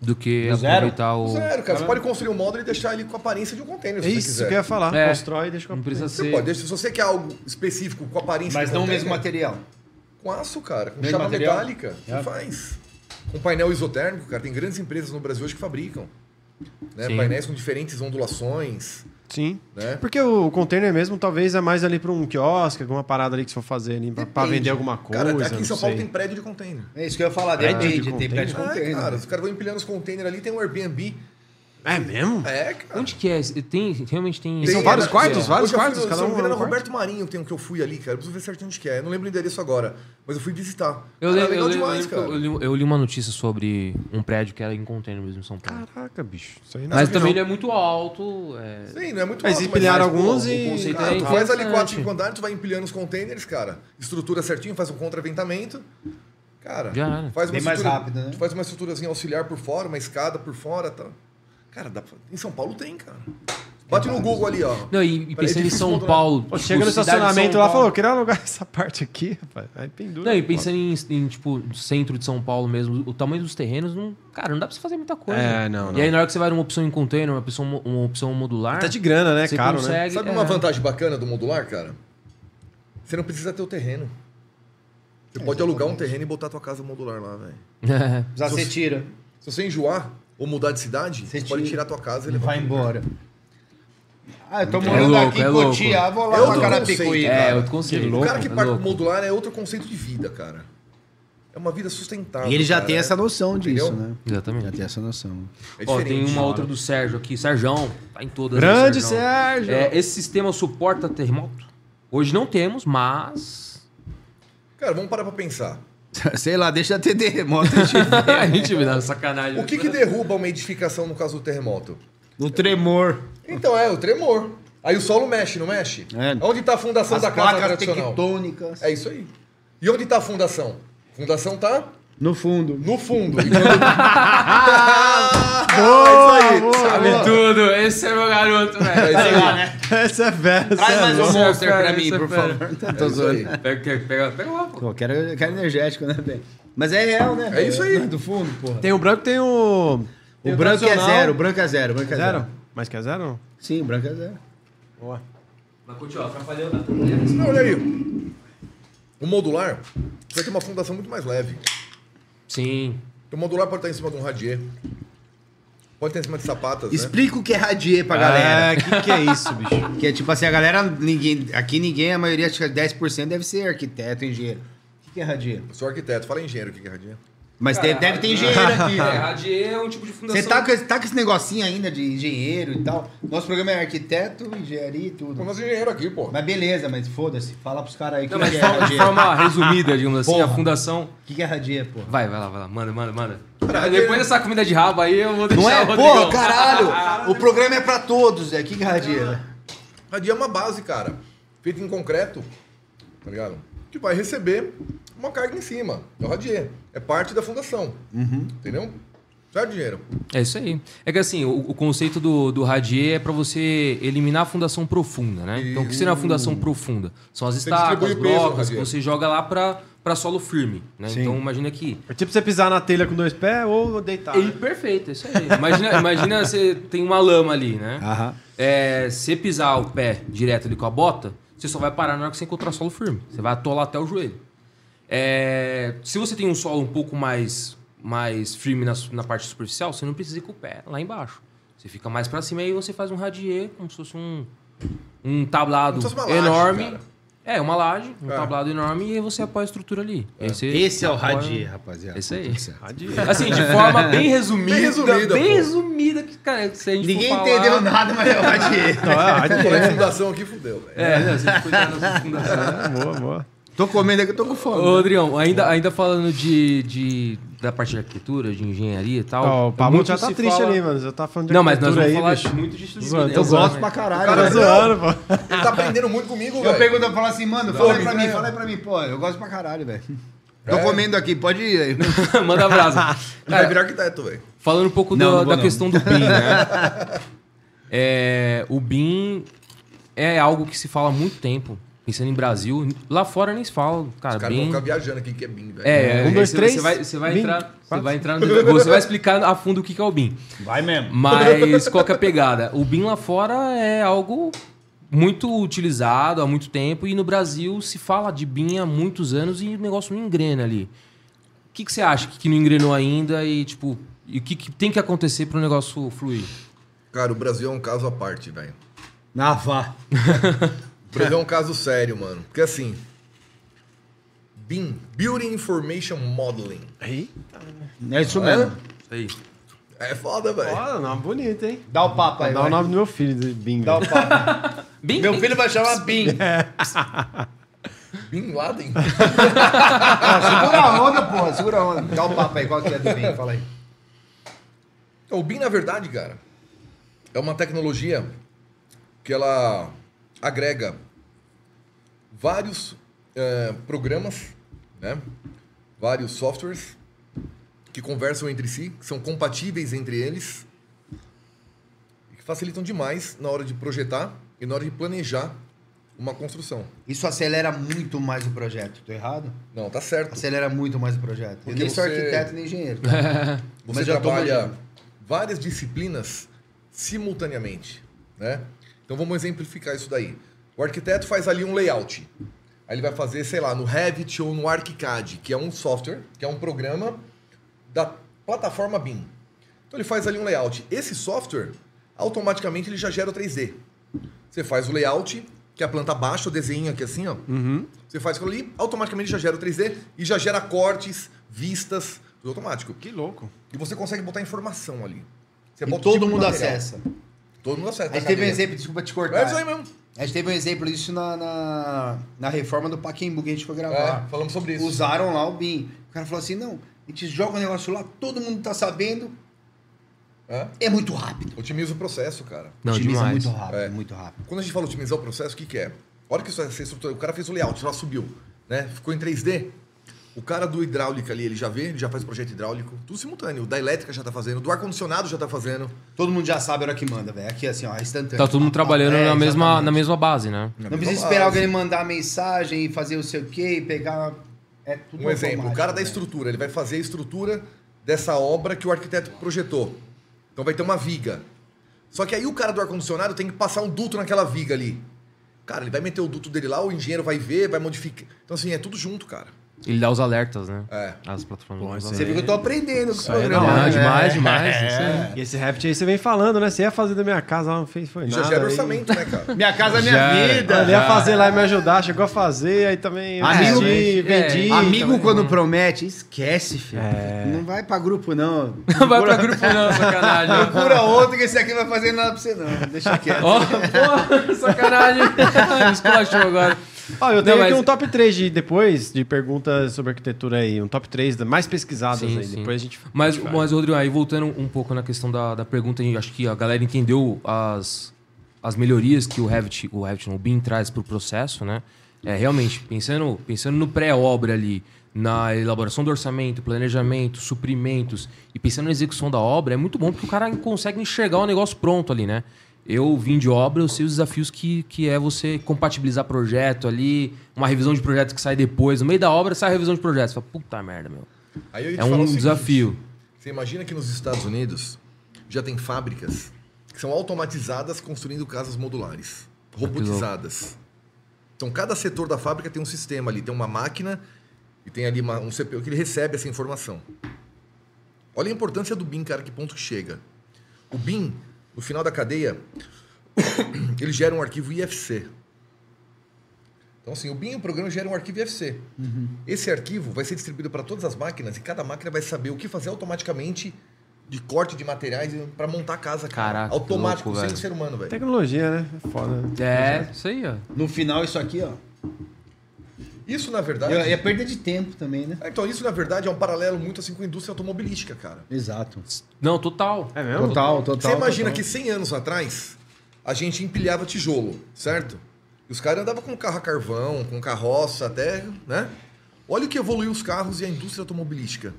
Do que Do zero? aproveitar o. Zero, cara. Você pode construir um módulo e deixar ele com a aparência de um container, É se você isso quiser. que eu ia falar. É. Constrói e deixa com a Não precisa Você ser. pode. Deixa- Se você quer algo específico com a aparência Mas de não o mesmo material. Com aço, cara. Com Mesmo chapa material? metálica. Você É. faz. Com painel isotérmico, cara. Tem grandes empresas no Brasil hoje que fabricam. Né? Painéis com diferentes ondulações. Sim. Né? Porque o container mesmo talvez é mais ali pra um quiosque, alguma parada ali que você for fazer ali Depende. vender alguma coisa. Cara, aqui em São Paulo tem prédio de container. É isso que eu ia falar, Prédio de depende, tem container? prédio de É, container. cara, os caras vão empilhando os containers ali, tem um Airbnb. É mesmo? É, cara. Onde que é? Tem, realmente tem. são Tem, vários é, quartos, é. vários quartos, no- cada um é é Roberto Marinho tem um que eu fui ali, cara. Eu preciso ver certinho onde que é. Eu não lembro o endereço agora, mas eu fui visitar. Eu, Cara, lembro, legal eu, demais, eu, que cara. eu, li, eu li uma notícia sobre um prédio que era em container mesmo em São Paulo. Caraca, bicho. Isso aí não Mas sabia, também não. é muito alto. é- Sim, não é muito Mas alto, empilharam mas, pô, alguns o e. Cara, é tu faz ali. 4, 5 andares, tu vai empilhando os containers, cara. Estrutura certinho, faz um contraventamento. Cara, Já era. faz uma Bem mais estrutura- rápido, né? Tu faz uma estruturazinha auxiliar por fora, uma escada por fora e tal. Cara, dá pra- em São Paulo tem, cara. Bate no Google ali, ó. Não, e, e é pensando em São. Paulo. Tipo, chega no estacionamento lá e falou, eu queria alugar essa parte aqui, rapaz. Aí pendura. Não, e pensando em, em, tipo, centro de São Paulo mesmo, o tamanho dos terrenos, não, cara, não dá pra você fazer muita coisa. É, não, não. E aí, na hora que você vai numa opção em container, uma opção, uma opção modular, Tá de grana, né? você Caro, né? consegue... Sabe é. uma vantagem bacana do modular, cara? Você não precisa ter o terreno. Você pode alugar um terreno e botar tua casa modular lá, velho. É. Já você tira, Se você enjoar ou mudar de cidade, Você você, pode tira. tirar tua casa e ele levar vai outro embora. Ah, eu tô É morando louco, aqui é em louco. Cotia, vou lá É pra outro Carapicuí. conceito, É, cara. eu consigo. Que O louco, cara que é parte modular é outro conceito de vida, cara. é uma vida sustentável. E ele já cara, tem né? essa noção disso, Entendeu? né? Exatamente. Já tem essa noção. É Ó, tem uma outra do Sérgio aqui. Sérgio, tá em todas. Grande Sérgio. Sérgio! É, esse sistema suporta terremoto? Hoje não temos, mas. Cara, vamos parar pra pensar. Sei lá, deixa ter terremoto. a gente me dá sacanagem. O que, que derruba uma edificação no caso do terremoto? no tremor. Então é, o tremor. Aí o solo mexe, não mexe? É. Onde tá a fundação As da casa tradicional? tectônicas. É isso aí. E onde tá a fundação? A fundação tá No fundo. no fundo. E quando- Boa, é isso aí. boa, Sabe boa. tudo. Esse é meu garoto, É velho. isso aí. Essa é velha. Traz é mais um monster pra mim, é por fera. favor. Tá, É tô zoando. Pega, pega, pega lá, pô. Quero, quero energético, né, velho? Mas é real, né? É isso aí. Do fundo, porra. Tem o branco tem o. tem O branco é zero, o branco é zero, o branco é zero. Zero? Mas que é zero? não? Sim, o branco é zero. Boa. Mas continua, atrapalhou, né? Não, olha aí. O modular vai ter uma fundação muito mais leve. Sim. O modular pode estar em cima de um radier. Pode estar em cima de sapatas, né? Explica o que é radier pra galera. É, o que, que é isso, bicho? Que é tipo assim, a galera, ninguém, aqui ninguém, a maioria, acho que 10% deve ser arquiteto, engenheiro. O que que é radier? Eu sou arquiteto. Fala engenheiro o que que é radier. Mas deve, deve ter engenheiro aqui. É, né? radier é um tipo de fundação. Você tá com, esse- tá com esse negocinho ainda de engenheiro e tal. Nosso programa é arquiteto, engenharia e tudo. nós engenheiro aqui, pô. Mas beleza, mas foda-se. Fala pros caras aí o que, Não, que é forma, de radier. forma resumida, digamos assim, a Porra. fundação. O que, que é radier, pô? Vai, vai lá, vai lá. Manda, manda, manda. Depois dessa comida de rabo aí, eu vou deixar Não é? o Rodrigão. Pô, caralho! O programa é pra todos, Zé. O que, que é radier? Radier é uma base, cara. Feita em concreto, tá ligado? Que vai receber uma carga em cima. É o radier. É parte da fundação. Entendeu? Certo, dinheiro? É isso aí. É que assim, o, o conceito do, do radier é pra você eliminar a fundação profunda, né? Então, o que seria a fundação profunda? São as Você estacas, blocos, que você joga lá pra, pra solo firme, né? Sim. Então, imagina que... É tipo você pisar na telha com dois pés ou deitar. Ele, né? perfeito, é isso aí. Imagina, imagina você tem uma lama ali, né? Aham. É, se pisar o pé direto ali com a bota, você só vai parar na hora que você encontrar solo firme. Você vai atolar até o joelho. É, se você tem um solo um pouco mais, mais firme na, na parte superficial, você não precisa ir com o pé lá embaixo. Você fica mais pra cima e aí você faz um radier, como se fosse um, um tablado laje, enorme. cara. É, uma laje, um É. tablado enorme e aí você apoia a estrutura ali. Aí você Esse é o apoia- radier, rapaziada. Esse aí. Certo. Assim, de forma bem resumida. Bem resumida, Bem resumida, que, cara, se a gente Ninguém for falar- entendeu nada, mas é o radier. Então, é, radier. Fundação aqui, fudeu, velho. É, não, se a gente cuidar da fundação. boa, boa. Tô comendo aqui, eu tô com Ô, fome. Rodrigão, ainda, ainda falando de, de, da parte de arquitetura, de engenharia e tal. Ó, o Pablo muito já tá se triste fala- ali, mano. Já tá falando de Não, mas nós arquitetura vamos aí, falar bicho. muito Zoando, vida, Eu gosto pra caralho. Tá velho. zoando, pô. Ele tá aprendendo muito comigo, Eu velho. pergunto, eu falo assim, mano, fala aí pra mim, fala aí pra mim. Pô, eu gosto pra caralho, velho. Tô É. comendo aqui, pode ir aí. Manda. Ele vai Cara, virar arquiteto, velho. falando um pouco Não, da- não vou da não. questão do BIM, né? É, o BIM é algo que se fala há muito tempo. Pensando em Brasil, lá fora nem se fala, cara. Os caras vão ficar viajando aqui, que é BIM, velho. É, Um, é, dois, você- três, Você vai, você vai BIM, entrar, você vai entrar, no- você vai explicar a fundo o que que é o BIM. Vai mesmo. Mas qual que é a pegada? O BIM lá fora é algo muito utilizado há muito tempo e no Brasil se fala de BIM há muitos anos e o negócio não engrena ali. O que, que você acha que não engrenou ainda e tipo, e o que, que tem que acontecer para o negócio fluir? Cara, o Brasil é um caso à parte, velho. Ah, Brasil é um caso sério, mano. Porque assim. BIM, Building Information Modeling. Aí, É isso mesmo. Isso aí. É foda, velho. ó, nome bonito, hein? Dá o papo aí, Dá o vai. nome do meu filho, de Bing. Dá o papo. BIM? Meu filho vai chamar Bim. Bin Laden. Segura a onda, porra. Segura a onda. Dá o papo aí. Qual que é do Bim? Fala aí. O BIM, na verdade, cara, é uma tecnologia que ela agrega vários eh, programas, né? vários softwares que conversam entre si, que são compatíveis entre eles e que facilitam demais na hora de projetar e na hora de planejar uma construção. Isso acelera muito mais o projeto. Tô errado? Não, tá certo. Acelera muito mais o projeto. Eu Porque nem sou você- arquiteto nem engenheiro. tá? Você trabalha várias disciplinas simultaneamente, né? Então vamos exemplificar isso daí. O arquiteto faz ali um layout. Aí ele vai fazer, sei lá, no Revit ou no ArchiCAD, que é um software, que é um programa da plataforma BIM. Então ele faz ali um layout. Esse software, automaticamente ele já gera o 3D. Você faz o layout, que é a planta baixa, o desenho aqui assim, ó. Você faz aquilo ali, automaticamente já gera o 3D e já gera cortes, vistas, tudo automático. Que louco. E você consegue botar informação ali. Você E bota o todo tipo de mundo material. acessa. Todo mundo acessa. A gente teve um exemplo, desculpa te É cortar. isso aí mesmo. A gente teve um exemplo disso na, na, na reforma do Paquembu que a gente foi gravar. É, falamos sobre isso. Usaram lá o BIM. O cara falou assim: não, a gente joga o negócio lá, todo mundo tá sabendo, É. é muito rápido. Otimiza o processo, cara. Não, Otimiza demais. muito rápido, É. muito rápido. Quando a gente fala otimizar o processo, o que, que é? A hora que isso vai ser estruturado, o cara fez o layout, lá subiu, né? Ficou em 3D. O cara do hidráulica ali, ele já vê, ele já faz o projeto hidráulico, tudo simultâneo. O da elétrica já tá fazendo, o do ar-condicionado já tá fazendo. Todo mundo já sabe a hora que manda, velho. Aqui assim, ó, é instantâneo. Tá todo mundo trabalhando É, na, mesma, exatamente. na mesma base, né? Não precisa esperar alguém mandar mensagem e fazer o seu quê e pegar. É tudo Um exemplo, o cara da né? estrutura, ele vai fazer a estrutura dessa obra que o arquiteto projetou. Então vai ter uma viga. Só que aí o cara do ar-condicionado tem que passar um duto naquela viga ali. Cara, ele vai meter o duto dele lá, o engenheiro vai ver, vai modificar. Então, assim, é tudo junto, cara. Ele dá os alertas, né? É. As plataformas. Você viu que eu tô aprendendo com o é programa. né? demais, demais. É. E esse Rapt aí você vem falando, né? Você ia fazer da minha casa lá, não fez, foi E nada. já gera orçamento, né, cara? Minha casa é minha Já- vida. Ele ia fazer lá e me ajudar, chegou a fazer, aí também Amigo- É, vendi. Amigo, também. quando promete, esquece, filho. É. Não vai pra grupo, não. Não vai pra grupo não, sacanagem. Procura outro que esse aqui não vai fazer nada pra você, não. Deixa quieto. Ó, pô, sacanagem. Esculachou agora. Ó, eu tenho Não, aqui mas- um top 3 de depois, de perguntas sobre arquitetura aí. Um top 3 da- mais pesquisadas Sim, aí. sim. Depois a gente. Mas, a gente mas, Rodrigo, aí voltando um pouco na questão da, da pergunta, acho que a galera entendeu as, as melhorias que o Revit, o Revit, não, o BIM traz para o processo, né? É, realmente, pensando, pensando no pré-obra ali, na elaboração do orçamento, planejamento, suprimentos e pensando na execução da obra, é muito bom porque o cara consegue enxergar o negócio pronto ali, né? Eu vim de obra, eu sei os desafios que, que é você compatibilizar projeto ali, uma revisão de projeto que sai depois. No meio da obra sai a revisão de projeto. Você fala, puta merda, meu. É um seguinte, desafio. Você imagina que nos Estados Unidos já tem fábricas que são automatizadas construindo casas modulares, robotizadas. Então cada setor da fábrica tem um sistema ali, tem uma máquina e tem ali uma- um CPU que ele recebe essa informação. Olha a importância do BIM, cara, que ponto que chega. O BIM, no final da cadeia, ele gera um arquivo IFC. Então, assim, o BIM, o programa, gera um arquivo IFC. Esse arquivo vai ser distribuído para todas as máquinas e cada máquina vai saber o que fazer automaticamente de corte de materiais para montar a casa, cara. Caraca, Automático, louco, sem velho. ser humano, velho. Tecnologia, né? É foda. É, isso aí, ó. No final, isso aqui, ó. Isso, na verdade... E é perda de tempo também, né? É, Então, isso, na verdade, é um paralelo muito assim com a indústria automobilística, cara. Exato. Não, total. É mesmo? Total, total. Você imagina total. que 100 anos atrás, a gente empilhava tijolo, certo? E os caras andavam com carro a carvão, com carroça até, né? Olha o que evoluiu os carros e a indústria automobilística.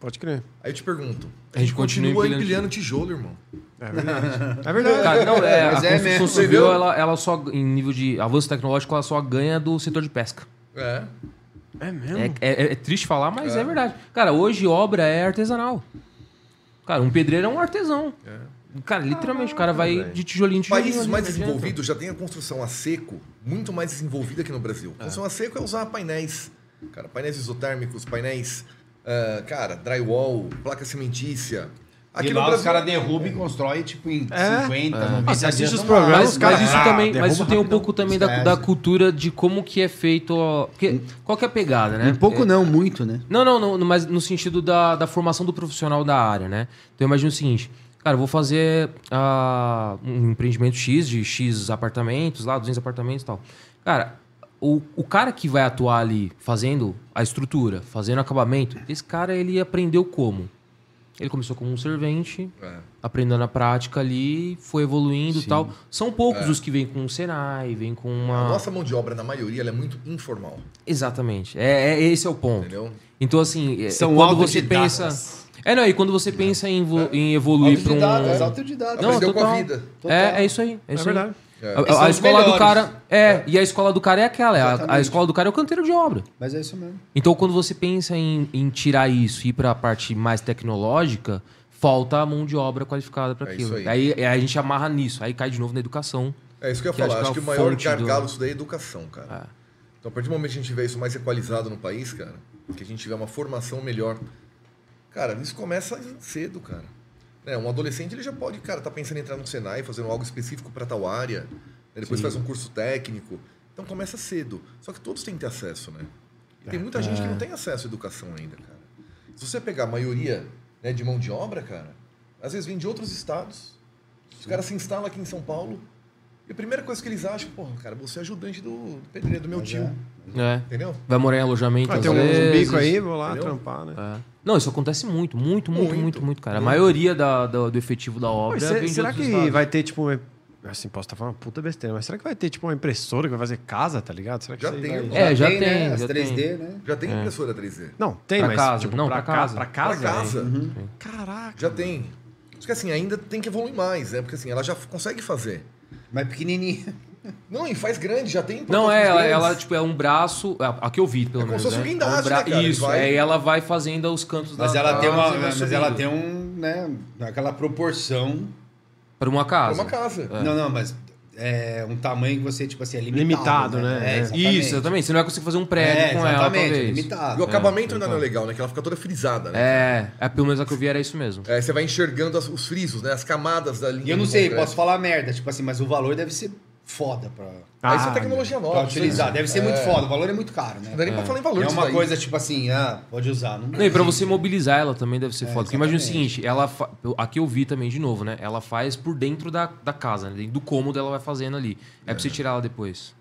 Pode crer. Aí eu te pergunto, A gente continua empilhando empilhando tijolo, irmão. É verdade. é verdade. Cara, não, é, a Mas é construção mesmo. civil, ela, ela só, em nível de avanço tecnológico, ela só ganha do setor de pesca. É. É mesmo? É, é- é triste falar, mas é. É. verdade. Cara, hoje obra é artesanal. Cara, um pedreiro é um artesão. Cara, literalmente, o cara vai velho. de tijolinho em tijolinho. Países ali, mais não adianta. desenvolvidos já têm a construção a seco muito mais desenvolvida que no Brasil. É. A construção a seco é usar painéis, cara, painéis isotérmicos, painéis, ah, cara, drywall, placa cimentícia. E lá os caras derrubam e constroem, tipo, em É. 50, É. 90 Ah, você assiste dias os programas. Mas, os caras- mas isso Ah, também, mas isso tem um pouco também da, da cultura de como que é feito. ó, Porque, qual que é a pegada, né? Um pouco É- não, muito, né? Não, não, não, mas no sentido da, da formação do profissional da área, né? Então imagina o seguinte, cara, eu vou fazer ah, um empreendimento X de X apartamentos, lá, 200 apartamentos e tal. Cara, o, o cara que vai atuar ali fazendo a estrutura, fazendo acabamento, esse cara ele aprendeu como? Ele começou como um servente, É. aprendendo na prática ali, foi evoluindo e tal. São poucos os que vêm com um Senai, vêm com A uma... nossa mão de obra, na maioria, ela é muito informal, Exatamente. É, é- esse é o ponto. entendeu? Então, assim, é- São quando você pensa. É, não, e quando você pensa em, vo- em evoluir para um. autodidatas. Não, Aprendeu com a total. vida. É, é isso aí. É, É isso aí. verdade. É. A, a- a escola do melhores. cara. É, e a escola do cara é aquela. é a- A, escola do cara é o canteiro de obra. Mas é isso mesmo. Então, quando você pensa em, em tirar isso e ir para a parte mais tecnológica, falta a mão de obra qualificada para É aquilo. isso aí. aí. a gente amarra nisso. Aí cai de novo na educação. É isso que eu ia Que acho falar. que é Acho que, o maior do- gargalo disso daí é a educação, cara. É. Então, a partir do momento que a gente tiver isso mais equalizado no país, cara, que a gente tiver uma formação melhor, cara, isso começa cedo, cara. Né, um adolescente, ele já pode, cara, tá pensando em entrar no Senai, fazendo algo específico para tal área, né, depois faz um curso técnico. Então, começa cedo. Só que todos têm que ter acesso, né? E tem muita gente que não tem acesso à educação ainda, cara. Se você pegar a maioria né, de mão de obra, cara, às vezes vem de outros estados. Os caras se instalam aqui em São Paulo. E a primeira coisa que eles acham, porra, cara, você é ajudante do, do pedreiro, do meu Mas tio. É. Entendeu? Vai morar em alojamento Vai às ter um vezes. bico aí, vou lá Entendeu? trampar, né? É. Não, isso acontece muito, muito, muito, Muito. muito, muito, cara. A maioria da, da- do efetivo da obra se- vem será que estados. vai ter, tipo, assim, posso estar falando uma puta besteira, mas será que vai ter, tipo, uma impressora que vai fazer casa, tá ligado? Será que Já tem, vai- irmão. É, já né? tem, As já 3D, né? Já tem impressora 3D. Não, tem, Pra mas, casa, tipo, não, pra, pra ca- casa. Pra casa, Pra casa. hein? Caraca. Já tem. Só que assim, ainda tem que evoluir mais, né? Porque assim, ela já consegue fazer. Mas pequenininha. Não, e faz grande, já tem Não, é, ela, ela, tipo, é um braço. A, a que eu vi, pelo É como menos. se fosse né? um guindaste, É um bra- né, cara? Isso, vai- aí ela vai fazendo os cantos Mas da ela tem uma. Mas subindo. ela tem um, né? Aquela proporção. Pra uma É casa. uma casa. Não, não, mas é um tamanho que você, tipo assim, é limitado. Limitado, né? É, É. exatamente. Isso, exatamente. Você não vai conseguir fazer um prédio É, com ela, exatamente, talvez. limitado. E o acabamento É, ainda não é legal, né? Que ela fica toda frisada, né? É, é, pelo menos a que eu vi era isso mesmo. É, você vai enxergando as- os frisos, né? As camadas da linha. E eu não sei, concreto. posso falar merda, tipo assim, mas o valor deve ser foda pra, Aí isso Ah, é tecnologia nova. pra utilizar. Deve ser É. muito foda, o valor é muito caro, né? Não dá nem pra falar em valor É uma daí. coisa tipo assim, ah, pode usar. Não, Não, e pra você mobilizar ela também deve ser É, foda. Porque imagina o seguinte, ela fa... aqui eu vi também de novo, né? Ela faz por dentro da, da casa, né? Do cômodo ela vai fazendo ali. É, pra você tirar ela depois.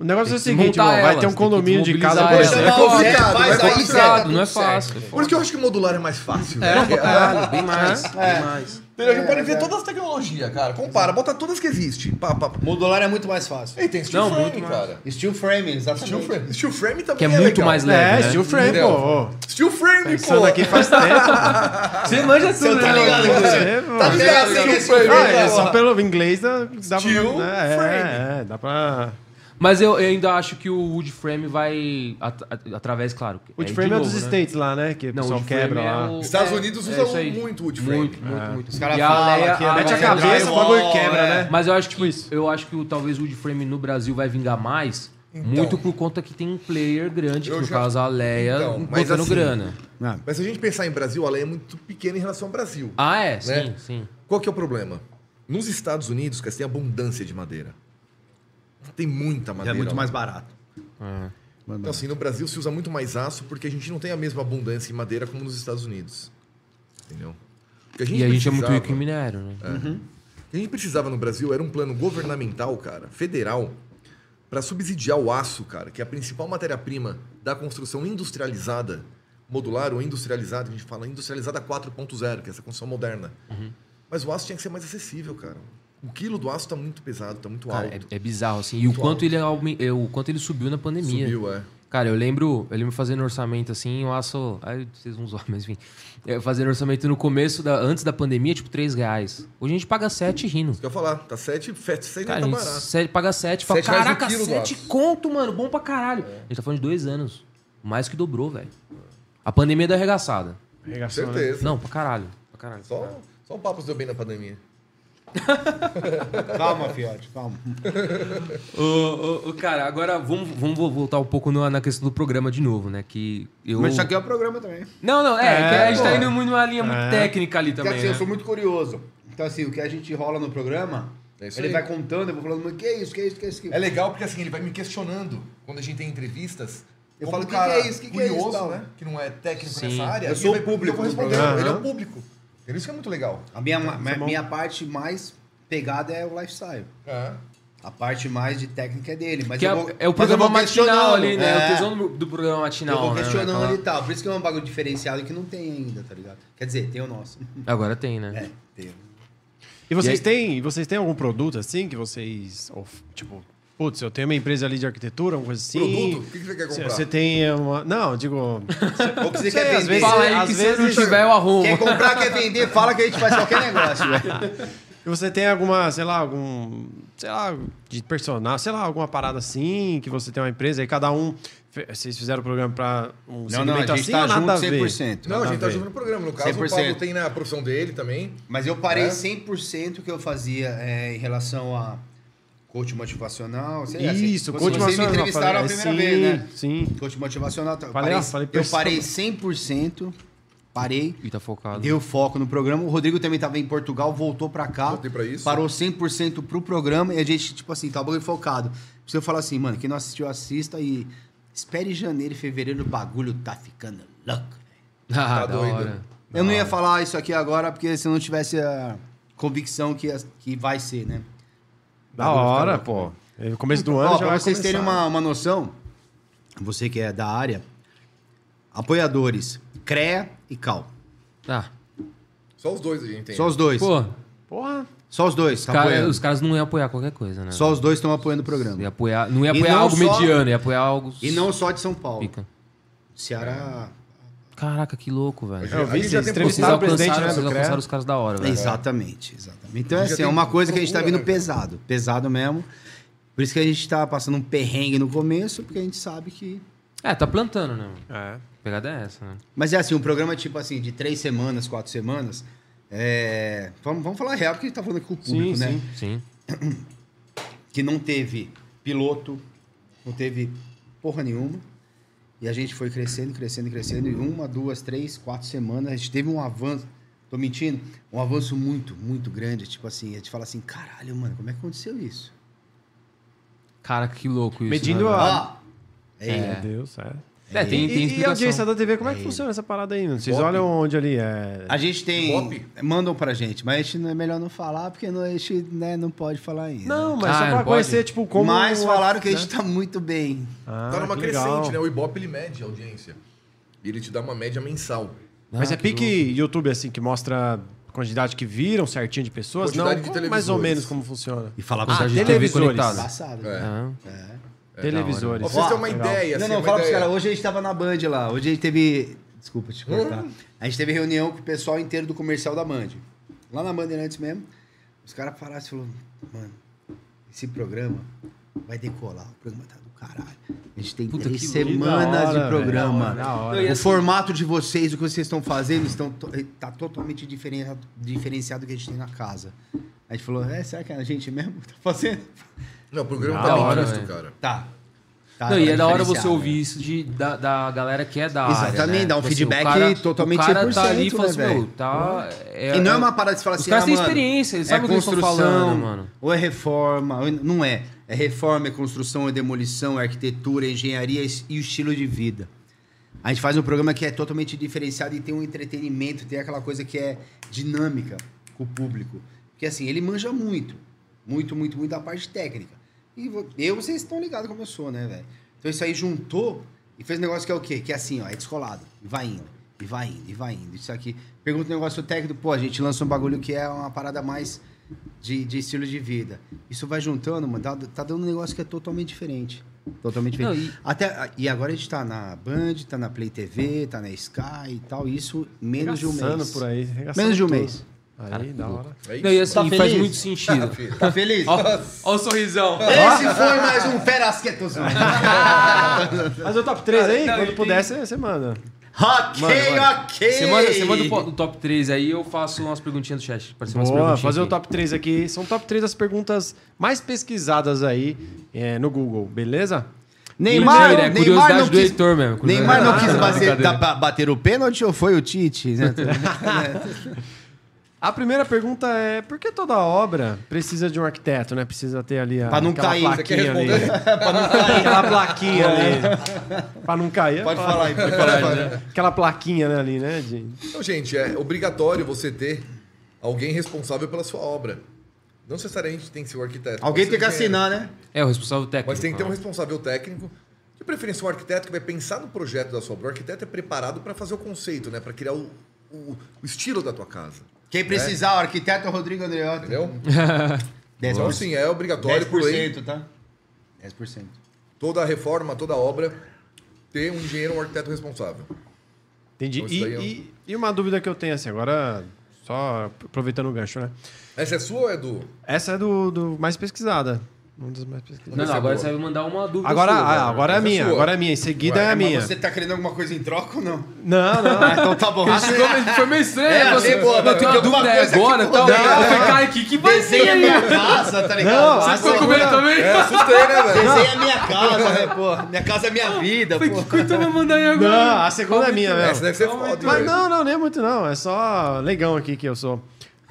O negócio é o seguinte, ó, vai ter um você condomínio de casa por exemplo. É complicado, é aí, complicado, não é certo. fácil. Por isso que eu acho que o modular é mais fácil. É, né? caralho, bem mais, É. bem mais. Entendeu? A gente pode ver todas as tecnologias, cara. Compara, bota todas que existem. Pá, pá. Modular é muito mais fácil. E tem steel Não, frame, muito mais. cara. Steel frame, exatamente. Steel frame. Steel frame também Que é muito legal. mais leve. É, né? steel frame, Entendeu? pô. Steel frame, Pensando pô. aqui faz tempo. Você manja Você tudo, tá né, ligado mano? você... Você, Tá ligado Steel frame, Ah, é, porra. só pelo inglês dá, dá Steel pra... É, frame. é, dá pra... Mas eu, eu ainda acho que o wood frame vai at- at- através, claro. O de de frame é novo, dos né? States lá, né? Que o Não, pessoal wood frame quebra é lá. o- Estados é, Unidos é usam aí. muito wood frame. Muito, muito, muito. Os caras falam Leia- que a Mete a Leia- cabeça, o bagulho quebra, é. né? Mas eu acho que Tipo isso. eu acho que o, talvez o wood frame no Brasil vai vingar mais, Então. muito por conta que tem um player grande, que Eu no já- caso a Leia, Então, botando assim- grana. Mas se a gente pensar em Brasil, a lei é muito pequena em relação ao Brasil. Ah, é? Sim, Né? sim. Qual que é o problema? Nos Estados Unidos, cara, você tem abundância de madeira. Tem muita É madeira. muito lá. mais barato. Então, assim, no Brasil se usa muito mais aço porque a gente não tem a mesma abundância em madeira como nos Estados Unidos. Entendeu? Que E a gente é muito precisava- rico em minério, né? O que a gente precisava no Brasil era um plano governamental, cara, federal, para subsidiar o aço, cara, que é a principal matéria-prima da construção industrializada, modular ou industrializada, a gente fala industrializada 4.0, que é essa construção moderna. Uhum. Mas o aço tinha que ser mais acessível, cara. O quilo do aço tá muito pesado, tá muito Cara, alto. é, é bizarro, assim. E o Muito quanto, alto. ele, é, o quanto ele subiu na pandemia. Subiu, é. Cara, eu lembro, eu lembro fazendo orçamento assim, o aço. Aí vocês vão zoar, mas enfim. Eu fazendo orçamento no começo, da, antes da pandemia, tipo, 3 reais. Hoje a gente paga 7 rindo. Isso que eu ia falar, tá 7, 7 Cara, tá a gente barato. sete- paga 7, fala, caraca, quilo do 7 aço." conto, mano, bom pra caralho. A gente tá falando de dois anos. Mais que dobrou, velho. A pandemia deu arregaçada. Arregaçou, né? Certeza. Não, pra caralho. Pra caralho. Só, só o papo se deu bem na pandemia. Calma, fiote, calma. Ô, ô, cara, agora vamos, vamos voltar um pouco no- na questão do programa de novo, né? Que eu. Mas isso aqui é o programa também. Não, não, é, É, que a gente tá indo muito numa linha muito É. técnica ali Porque também. assim, eu né? sou muito curioso. Então, assim, o que a gente rola no programa, É ele aí. vai contando, eu vou falando, mas que é isso, que é isso, que é isso? que é É isso?" legal porque assim, ele vai me questionando quando a gente tem entrevistas. Eu como falo, um "Que cara que é isso? Que que é isso?" curioso, Tal. né? Que não é técnico Sim. nessa área. Eu sou o vai- público eu vou responder. Ele é o Aham. público. Isso que é muito legal. A minha, minha, minha parte mais pegada é o lifestyle. É. A parte mais de técnica é dele. Mas Que eu é, vou- é o mas programa eu vou matinal ali, né? é. O tesão do, do programa matinal. Eu vou né? questionando Aquela- e tal. Por isso que é um bagulho diferenciado que não tem ainda, tá ligado? Quer dizer, tem o nosso. Agora tem, né? É, tem. E vocês, E têm, vocês têm algum produto assim que vocês. Tipo, putz, eu tenho uma empresa ali de arquitetura, alguma coisa assim. Produto? O que você quer comprar? Você tem uma. Não, digo. Ou que você quer às vender. vezes- Fala aí às que se não vezes- tiver, eu arrumo. Quer comprar, quer vender, fala que a gente faz qualquer negócio. E você tem alguma, sei lá, algum. Sei lá, de personal, sei lá, alguma parada assim, que você tem uma empresa, aí cada um. Vocês fizeram o programa pra um Não, não, a segmento gente assim tá ou nada a junto ver? 100%. Não, a gente tá junto no programa. No caso, 100%. o Pablo tem na profissão dele também. Mas eu parei É? 100% que eu fazia é, em relação a coach motivacional. sei lá, Isso, vocês- coach Vocês me motivacional, entrevistaram a falei, primeira sim, vez, né? Sim. Coach motivacional. tá, Falei, parei, ó, falei eu parei 100%, parei, E tá focado. deu foco no programa. O Rodrigo também estava em Portugal, voltou pra cá. Voltei pra isso. Parou 100% pro programa e a gente, tipo assim, tá o bagulho focado. Se eu falar assim, mano, quem não assistiu, assista e espere janeiro e fevereiro, o bagulho tá ficando louco. velho. Ah, Tá da doido. hora. Eu não ia falar isso aqui agora, porque se eu não tivesse a convicção que, que vai ser, né? Da hora, pô. No começo do ano Ó, já pra vai vocês terem começar. uma, uma noção, você que é da área, apoiadores, CREA e CAL. Ah, Só os dois a gente tem. Só os dois. pô, Porra. Só os dois. os, tá cara- os caras não iam apoiar qualquer coisa, né? Só os dois estão apoiando o programa. Ia apoiar, não ia apoiar não algo só- mediano, ia apoiar algo. E não só de São Paulo. Pica. Ceará. Caraca, que louco, velho. Eu vi, vocês tem Vocês entrevistaram o alcançaram, presidente, né, vocês alcançaram os caras da hora, velho. Exatamente, exatamente. Então, Já assim, é uma coisa que a gente tá vindo né? pesado. Pesado mesmo. Por isso que a gente tá passando um perrengue no começo, porque a gente sabe que. É, tá plantando, né? É. A pegada é essa, né? Mas é assim, um programa tipo assim, de três semanas, quatro semanas. É... Vamos, vamos falar real, porque a gente tá falando aqui com o público, Sim, né? sim. Sim. Que não teve piloto, não teve porra nenhuma. E a gente foi crescendo, crescendo, crescendo. E uma, duas, três, quatro semanas, a gente teve um avanço. Tô mentindo? Um avanço muito, muito grande. Tipo assim, a gente fala assim, caralho, mano, como é que aconteceu isso? Cara, que louco isso. Medindo né, a- Ó! É. Meu Deus, é. É, tem, E, tem e a audiência da TV, como é que funciona essa parada aí? mano? Vocês Ibope. olham onde ali? É... A gente tem. Ibope? Mandam pra gente, mas a gente não é melhor não falar, porque não, a gente né, não pode falar ainda. Não, mas Ah, só pra pode? conhecer, tipo, como... mas falaram que a né? gente tá muito bem. Ah, Tá numa que legal. crescente, né? O Ibope ele mede a audiência. E ele te dá uma média mensal. Mas Ah, é que pique louco. YouTube, assim, que mostra a quantidade que viram certinho de pessoas? Quantidade não, de mais ou menos como funciona. E falar Ah, com de a TV televisores. conectada. Passado. É. Ah, É. Televisores. Pra vocês terem uma ideia, Não, assim, não, fala pros caras. Hoje a gente tava na Band lá. Hoje a gente teve. Desculpa te cortar. Hum. A gente teve reunião com o pessoal inteiro do comercial da Band. Lá na Bandeirantes mesmo. Os caras pararam e falaram: Mano, esse programa vai decolar. O programa tá do caralho. A gente tem Puta, três semanas hora, de programa. Da hora. O assim- formato de vocês, o que vocês estão fazendo, estão to- tá totalmente diferenciado, diferenciado do que a gente tem na casa. A gente falou, é, será que é a gente mesmo que tá fazendo? Não, o programa Da tá bem hora, visto, velho. cara. Tá. Tá, Não, e tá é da hora você ouvir né? isso de, da, da galera que é da área. Exatamente, né? dá um Tipo assim, feedback o cara, totalmente O cara tá 100%, ali e fala né, assim, velho? meu, tá. e não é uma parada de falar Os assim, caras ah, têm mano, experiência, eles é sabem o que eles estão construção, falando, mano. Ou é reforma, ou não é. É reforma, é construção, é demolição, é arquitetura, é engenharia e o estilo de vida. A gente faz um programa que é totalmente diferenciado e tem um entretenimento, tem aquela coisa que é dinâmica com o público. Porque assim, ele manja muito. Muito, muito, muito da parte técnica. E eu, vocês estão ligados como eu sou, né, velho? Então isso aí juntou e fez um negócio que é o quê? Que é assim, ó, é descolado. E vai indo, e vai indo, e vai indo. Isso aqui. Pergunta um negócio técnico, pô, a gente lança um bagulho que é uma parada mais de, de estilo de vida. Isso vai juntando, mano, tá, tá dando um negócio que é totalmente diferente. Totalmente diferente. Não, e- Até, e agora a gente tá na Band, tá na Play TV, tá na Sky e tal. Isso menos de um mês. por aí. Menos de um tudo. mês. Aí, da hora. É isso. Não, e assim, Tá faz muito sentido. Tá feliz? Ó, ó o sorrisão. Esse foi mais um Ferasquetos. Mas o top 3 aí, Não, quando puder, tem- você manda. ok, Mano, mano. ok. Você manda, você manda o o top 3 aí, eu faço umas perguntinhas do chat. Parece umas Boa, perguntinhas fazer o aqui. top 3 aqui. São top 3 das perguntas mais pesquisadas aí é, no Google, beleza? Neymar, Mentira, é Neymar curiosidade não do quis, Heitor mesmo. Neymar não quis bater, bater o pênalti ou foi o Tite? né? A primeira pergunta é: por que toda obra precisa de um arquiteto, né? Precisa ter ali a, Pra não cair. Plaquinha ali. pra não cair. Aquela plaquinha ali. pra não cair. Pode é falar aí, pode falar. Aquela plaquinha né, ali, né? De... Então, gente, é obrigatório você ter alguém responsável pela sua obra. Não necessariamente tem que ser o arquiteto. Alguém pode tem que assinar, né? É, o responsável técnico. Mas tem que ter um Ah. responsável técnico, de preferência um arquiteto que vai pensar no projeto da sua obra. O arquiteto é preparado para fazer o conceito, né? Para criar o, o- o estilo da tua casa. Quem precisar, o arquiteto Rodrigo Andreotti. Entendeu? 10%. Então, sim, é obrigatório por lei 10%, tá? 10%. toda reforma, toda obra ter um engenheiro ou um arquiteto responsável. Entendi. Então, E, é um- e- e uma dúvida que eu tenho, assim, agora, só aproveitando o gancho, né? Essa é sua ou é do. Essa é do, do mais pesquisada. Um dos mais pesquisados. Não, não, Essa é agora boa. você vai mandar uma dúvida Agora, sua, ah, velho. agora é a Essa é minha, sua. agora é a minha. Em seguida Ué, é a minha. você tá querendo alguma coisa em troca ou não? Não, não. Ah, então tá bom. Chegou, mas foi meio estranho. É, né? Você, boa, tenho tem dúvida coisa agora por Eu dentro. falei, cara, o que, que vai ser minha casa, tá ligado? Não, Você a Ficou com medo também? É, assustei, né, velho? Desenha a minha casa, né, pô? Minha casa é minha vida, pô. que coisa vai mandar aí agora? Não, a segunda é minha Essa mesmo. deve ser foda, Mas velho. não, não, nem muito não. É só leigão aqui que eu sou.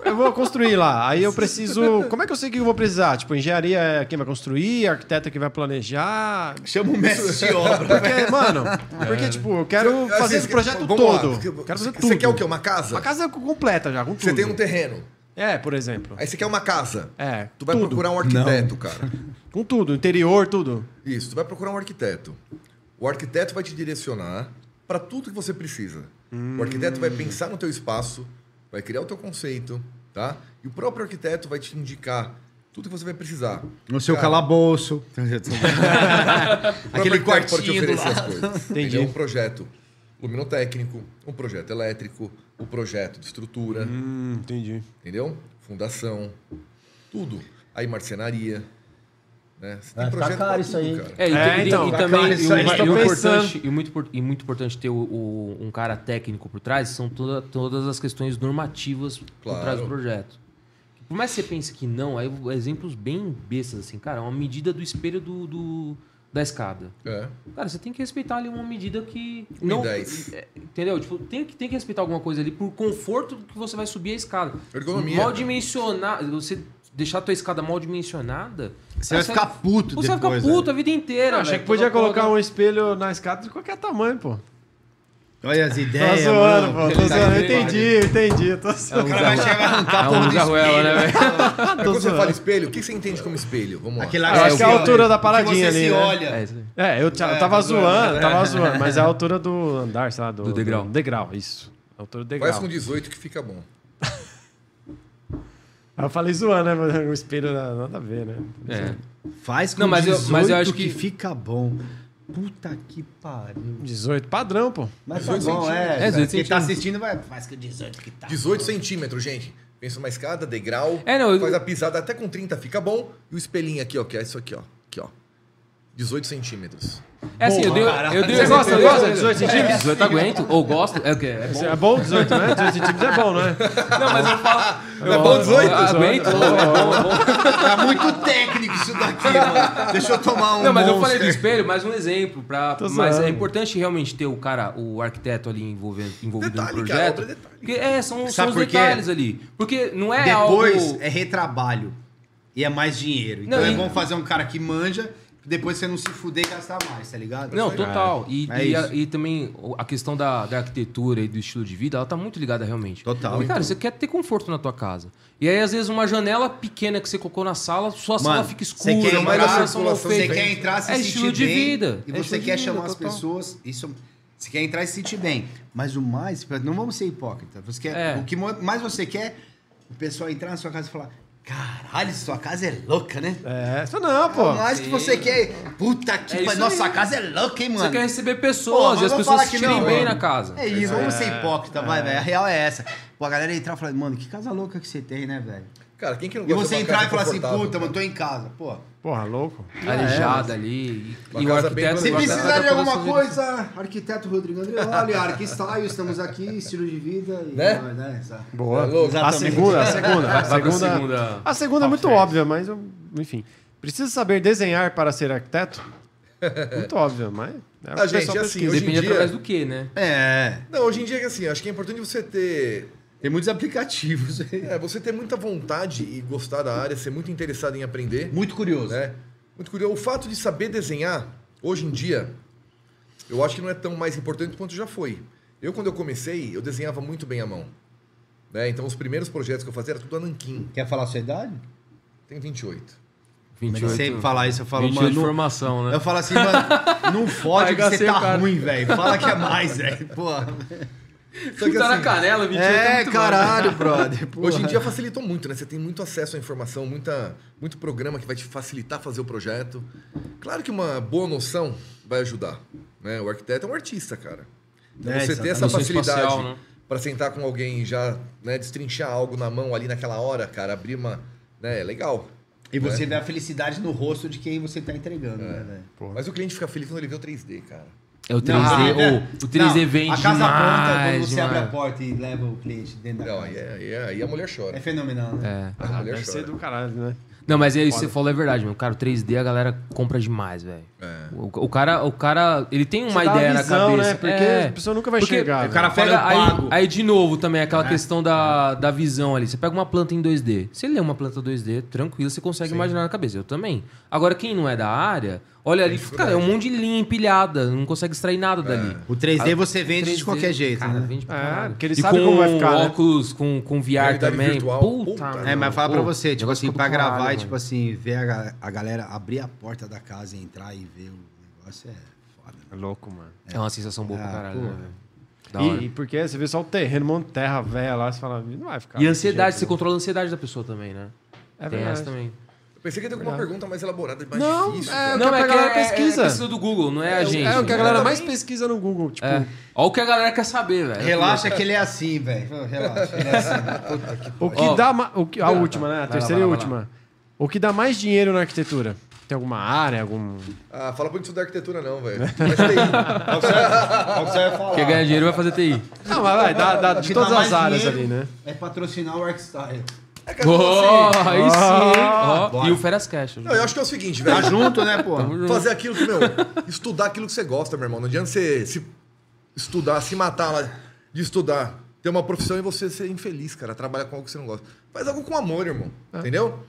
Eu vou construir lá. Aí eu preciso. Como é que eu sei que eu vou precisar? Tipo, engenharia é quem vai construir, arquiteto é quem vai planejar. Chama o mestre de obra. Porque, mano, porque, tipo, eu quero Assim, fazer esse você- projeto lá, todo. porque Quero fazer você tudo. quer o quê? Uma casa? Uma casa completa já, com tudo. Você tem um terreno. É, por exemplo. Aí você quer uma casa. É. Tu vai tudo. procurar um arquiteto, cara. Com tudo, interior, tudo. Isso, tu vai procurar um arquiteto. O arquiteto vai te direcionar para tudo que você precisa. O arquiteto vai pensar no teu espaço, vai criar o teu conceito, tá? E o próprio arquiteto vai te indicar tudo que você vai precisar. No seu Cara, calabouço. o Aquele quartinho do lado. coisas. Entendi. Entendeu? Um projeto luminotécnico, um projeto elétrico, um projeto de estrutura, Hum, entendi. entendeu? Fundação, tudo. Aí marcenaria, né? Você ficar pra caro isso tudo, aí. cara. É, e, É, e- então, e pra também e isso aí, e importante, e, muito, e muito importante ter o, o- um cara técnico por trás são toda- todas as questões normativas por Claro. trás do projeto. Por mais que você pense que não, aí exemplos bem bestas, assim, cara, uma medida do espelho do, do- da escada. É. Cara, você tem que respeitar ali uma medida que. Um não, é, entendeu? Tipo, tem, que- tem que respeitar alguma coisa ali por conforto que você vai subir a escada. Ergonomia, Mal dimensionar. Você deixar a tua escada mal dimensionada. Você vai ficar puto Você vai depois. ficar puto velho. a vida inteira. Achei velho. que podia colocar um espelho na escada de qualquer tamanho, pô. Olha as Tô ideias, zoando, mano. pô. Tô tá zoando. Eu entendi, eu entendi. Tô É zoando. um O cara vai chegar a arrancar a É um Zarruela, espelho. né, velho? Quando você fala espelho, o que você entende como espelho? Vamos lá. Aquele Eu acho que é a altura da paradinha você ali, se né? olha. É. É, eu, É, tava zoando, tava zoando, mas é a altura do andar, sei lá, do, Do degrau. degrau, isso. A altura do degrau. Faz com 18 que fica bom. Aí eu falei zoando, né? Mas o espelho nada, a ver, né? É. Faz com Não, mas eu- 18 mas eu acho que... que- fica bom. Puta que pariu. 18, padrão, pô. Mas tá 18 bom, é. centímetros. É, 18 Quem tá assistindo vai... Faz com 18 que tá 18 bom. centímetros, gente. Pensa uma escada, degrau. É, não, eu- Faz a pisada até com 30 fica bom. E o espelhinho aqui, ó, que é isso aqui, ó. Aqui, ó. 18 centímetros. É assim, eu dei, eu dei Você gosta, de 18 centímetros? 18 aguento. Ou gosto. É o quê? É bom. É bom 18, né? 18 centímetros é bom, não é? Não, mas eu falo. Não é bom 18? Aguento. É bom, é bom. Tá muito técnico isso daqui, mano. Deixa eu tomar um Não, mas eu falei Monster. do espelho, mais um exemplo. Pra, Tô mas zoando. é importante realmente ter o cara, o arquiteto ali envolvido, envolvido Detalhe, no cara, projeto. é detalhe. Porque é, são, são os detalhes ali. Porque não é Depois algo. é retrabalho. E é mais dinheiro. Então Não, é e- bom fazer um cara que manja, depois você não se fuder e gastar mais, tá ligado? Não, total. E, É e, a- e também a questão da, da arquitetura e do estilo de vida, ela tá muito ligada realmente. Total. Porque, cara, você quer ter conforto na tua casa. E aí, às vezes, uma janela pequena que você colocou na sala, sua sala fica escura, você quer entrar, você quer entrar, se É sentir estilo de bem, vida. E É você de quer vida, chamar as total. pessoas. Isso, você quer entrar e se sentir bem. Mas o mais, não vamos ser hipócritas. Você quer, É. O que mais você quer, o pessoal entrar na sua casa e falar: caralho, sua casa é louca, né? É, isso não, pô. o mais que você quer. Puta que É pariu, nossa aí. casa é louca, hein, mano? Você quer receber Pô, pessoas mas e as pessoas falar se não, bem mano. na casa. É isso, vamos ser hipócrita, vai, velho. A real é essa. Pô, a galera entrar e falar, mano, que casa louca que você tem, né, velho? Cara, quem que não E gosta você de uma entrar e falar assim, puta, mano, tô em casa. Pô, Porra, louco. Arejada ali. E, Uma e o casa bem arquiteto... Se precisar de alguma pessoa- coisa, arquiteto Rodrigo Andreoli, Arquistyle, estamos aqui, estilo de vida e Né? né, essa- Boa. É louco. a Exatamente. segunda, a segunda. A Vai pra segunda, segunda- a segunda é muito Top óbvia, mas eu- enfim. Precisa saber desenhar para ser arquiteto? Muito óbvio, mas. É o que Ah, o gente, pessoal assim, pesquisa. hoje em Depende dia- através do quê, né? É, Não, hoje em dia, assim, acho que é importante você ter tem muitos aplicativos. É, você ter muita vontade e gostar da área, ser muito interessado em aprender, Muito curioso. né? Muito curioso. O fato de saber desenhar, hoje em dia, eu acho que não é tão mais importante quanto já foi. Eu, quando eu comecei, eu desenhava muito bem a mão. Né? Então, os primeiros projetos que eu fazia era tudo a nanquim. Quer falar a sua idade? Tenho 28. Mas sempre falar isso, eu falo, 28 mano. de não- formação, né? Eu falo assim, mano, não fode que você tá cara. ruim, velho. Fala que é mais, velho. Porra. Só que, tá na assim, canela, 28 É, muito bom, caralho, brother. porra. Hoje em dia facilitou muito, né? Você tem muito acesso à informação, muita, muito programa que vai te facilitar fazer o projeto. Claro que uma boa noção vai ajudar. Né? O arquiteto é um artista, cara. Então É, você ter essa exatamente. Facilidade né? para sentar com alguém e já né, destrinchar algo na mão ali naquela hora, cara, abrir uma. Né, é legal. E você vê a felicidade no rosto de quem você tá entregando, né, velho? Mas o cliente fica feliz quando ele vê o 3D, cara. É o 3D. Não, ô, o 3D não, vende A casa pronta, quando demais, você abre a demais. porta e leva o cliente dentro da Não, casa. aí, é- é- aí a mulher chora. É fenomenal, né? É. Ah, mulher deve ser chora. do caralho, né? Não, mas aí você falou é verdade, meu. Cara, o 3D a galera compra demais, velho. É. O, o cara, o cara, ele tem uma Você ideia visão, na cabeça. né? Porque É. a pessoa nunca vai Porque chegar. o cara fala, Pega, eu aí, pago. aí, de novo, também, aquela questão da, da visão ali. Você pega uma planta em 2D. Se ele lê uma planta 2D, tranquilo, você consegue imaginar na cabeça. Eu também. Agora, quem não é da área, olha ali, cara, é um monte de linha empilhada, não consegue extrair nada dali. O 3D você vende 3D, de qualquer jeito, cara, né? Vende pra É, caralho. porque ele e sabe com como vai ficar, né? óculos, com, com VR Realidade também. virtual. Puta. É, mas fala pra você, tipo assim, pra caralho, gravar e, mano. tipo assim, ver a, ga- a galera abrir a porta da casa e entrar e ver o negócio é foda. É louco, mano. É uma sensação boa pra Ah, caralho, pô. né, velho? Da hora. E, e porque você vê só o terreno, um monte de terra velha lá, você fala, não vai ficar. E desse ansiedade, jeito, você né? controla a ansiedade da pessoa também, né? É Tem verdade. essa também. Eu pensei que ia ter alguma pergunta mais elaborada, mais Não, difícil. é, cara. o que a galera pesquisa. É, é pesquisa do Google, não é, a gente. É o que a galera né? mais pesquisa no Google. Tipo, É. Olha o que a galera quer saber, velho. Relaxa que ele é assim, velho. Relaxa, ele é assim. Puta que o que dá. ma- O que, a última, né? A lá, terceira e lá, última. O que dá mais dinheiro na arquitetura? Tem alguma área, algum. Ah, fala pra gente estudar arquitetura não, velho. Mas TI. É o que você vai- é falar. Quer ganhar dinheiro vai fazer TI. Não, mas vai, dá, dá de todas dá as áreas ali, né? É patrocinar o Artstyle. É, cara, Oh, assim, aí sim, Bora. e o Feras Cash. não, eu acho que é o seguinte, Tá velho. junto, né, pô? Fazer aquilo que, meu, estudar aquilo que você gosta, meu irmão. Não adianta você se estudar, se matar lá de estudar, ter uma profissão e você ser infeliz, cara, trabalhar com algo que você não gosta. Faz algo com amor, irmão. Entendeu?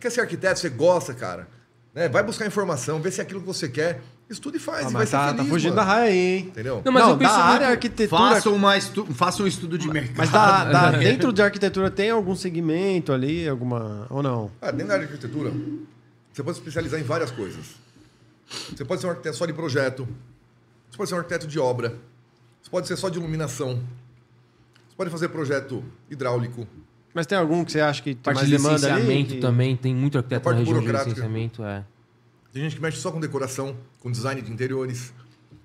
Quer ser arquiteto, você gosta, cara. Né? Vai buscar informação, vê se é aquilo que você quer, estuda e faz. Ah, e vai mas ser tá, feliz, tá fugindo mano. da raia aí, hein? Entendeu? Não, mas não, eu penso da área muito- arquitetura. Faça, uma estu... Faça um estudo de mercado. Mas da, da- dentro de arquitetura tem algum segmento ali, alguma. Ou não? Ah, dentro da área de arquitetura, você pode se especializar em várias coisas. Você pode ser um arquiteto só de projeto, você pode ser um arquiteto de obra, você pode ser só de iluminação, você pode fazer projeto hidráulico. Mas tem algum que você acha que tem Parte mais de demanda ali? que- também, tem muito arquiteto parte na região de licenciamento, é. Tem gente que mexe só com decoração, com design de interiores.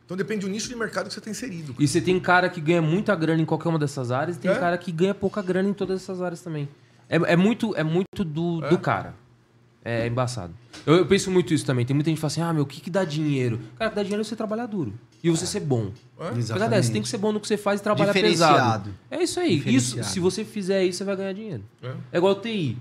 Então depende do nicho de mercado que você está inserido. E você tem cara que ganha muita grana em qualquer uma dessas áreas e tem É. cara que ganha pouca grana em todas essas áreas também. É, é muito, é muito do, do cara. É embaçado. Eu, eu penso muito isso também. Tem muita gente que fala assim, ah, meu, o que, que dá dinheiro? Cara, o que dá dinheiro é você trabalhar duro. E você ser bom. Apesar dessa, você tem que ser bom no que você faz e trabalhar pesado. É isso aí. Isso, se você fizer isso, você vai ganhar dinheiro. É. É igual TI.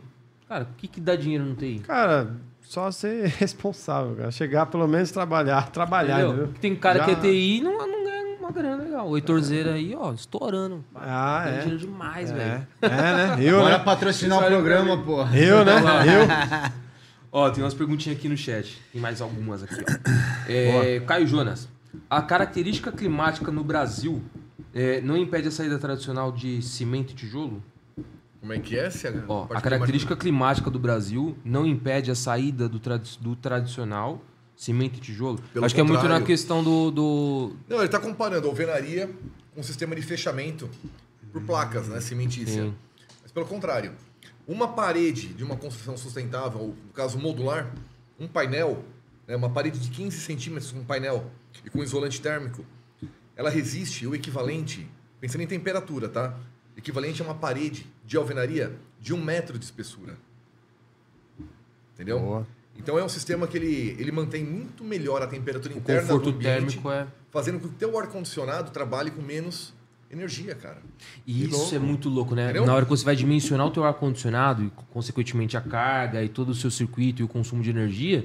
Cara, o que, que dá dinheiro no TI? Cara, só ser responsável, cara. Chegar pelo menos trabalhar, trabalhar, Entendeu? entendeu? Tem cara Já- que é TI e não, não ganha uma grana legal. O Heitor Zeira aí, ó, estourando. Ah, é. dinheiro demais, É, velho. é, né? Eu, Bora né? patrocinar o programa, pô. Eu, né? Eu. Ó, tem umas perguntinhas aqui no chat. Tem mais algumas aqui, ó. É, Caio Jonas. A característica climática no Brasil é, não impede a saída tradicional de cimento e tijolo? Como é que é? Se Ó, a característica climática do Brasil não impede a saída do, tradi- do tradicional cimento e tijolo? Pelo Acho que é muito na contrário. questão do, do- Não, ele está comparando a alvenaria com um sistema de fechamento por placas, né? Cimentícia. Sim. Mas pelo contrário, uma parede de uma construção sustentável, ou no caso modular, um painel, né, uma parede de 15 centímetros com painel e com isolante térmico, ela resiste o equivalente, pensando em temperatura, tá? Equivalente a uma parede de alvenaria de um metro de espessura. Entendeu? Boa. Então é um sistema que ele, ele mantém muito melhor a temperatura o interna conforto do ambiente, térmico. É... fazendo com que o teu ar-condicionado trabalhe com menos energia, cara. E isso louco. é muito louco, né? Entendeu? Na hora que você vai dimensionar o teu ar-condicionado e, consequentemente, a carga e todo o seu circuito e o consumo de energia,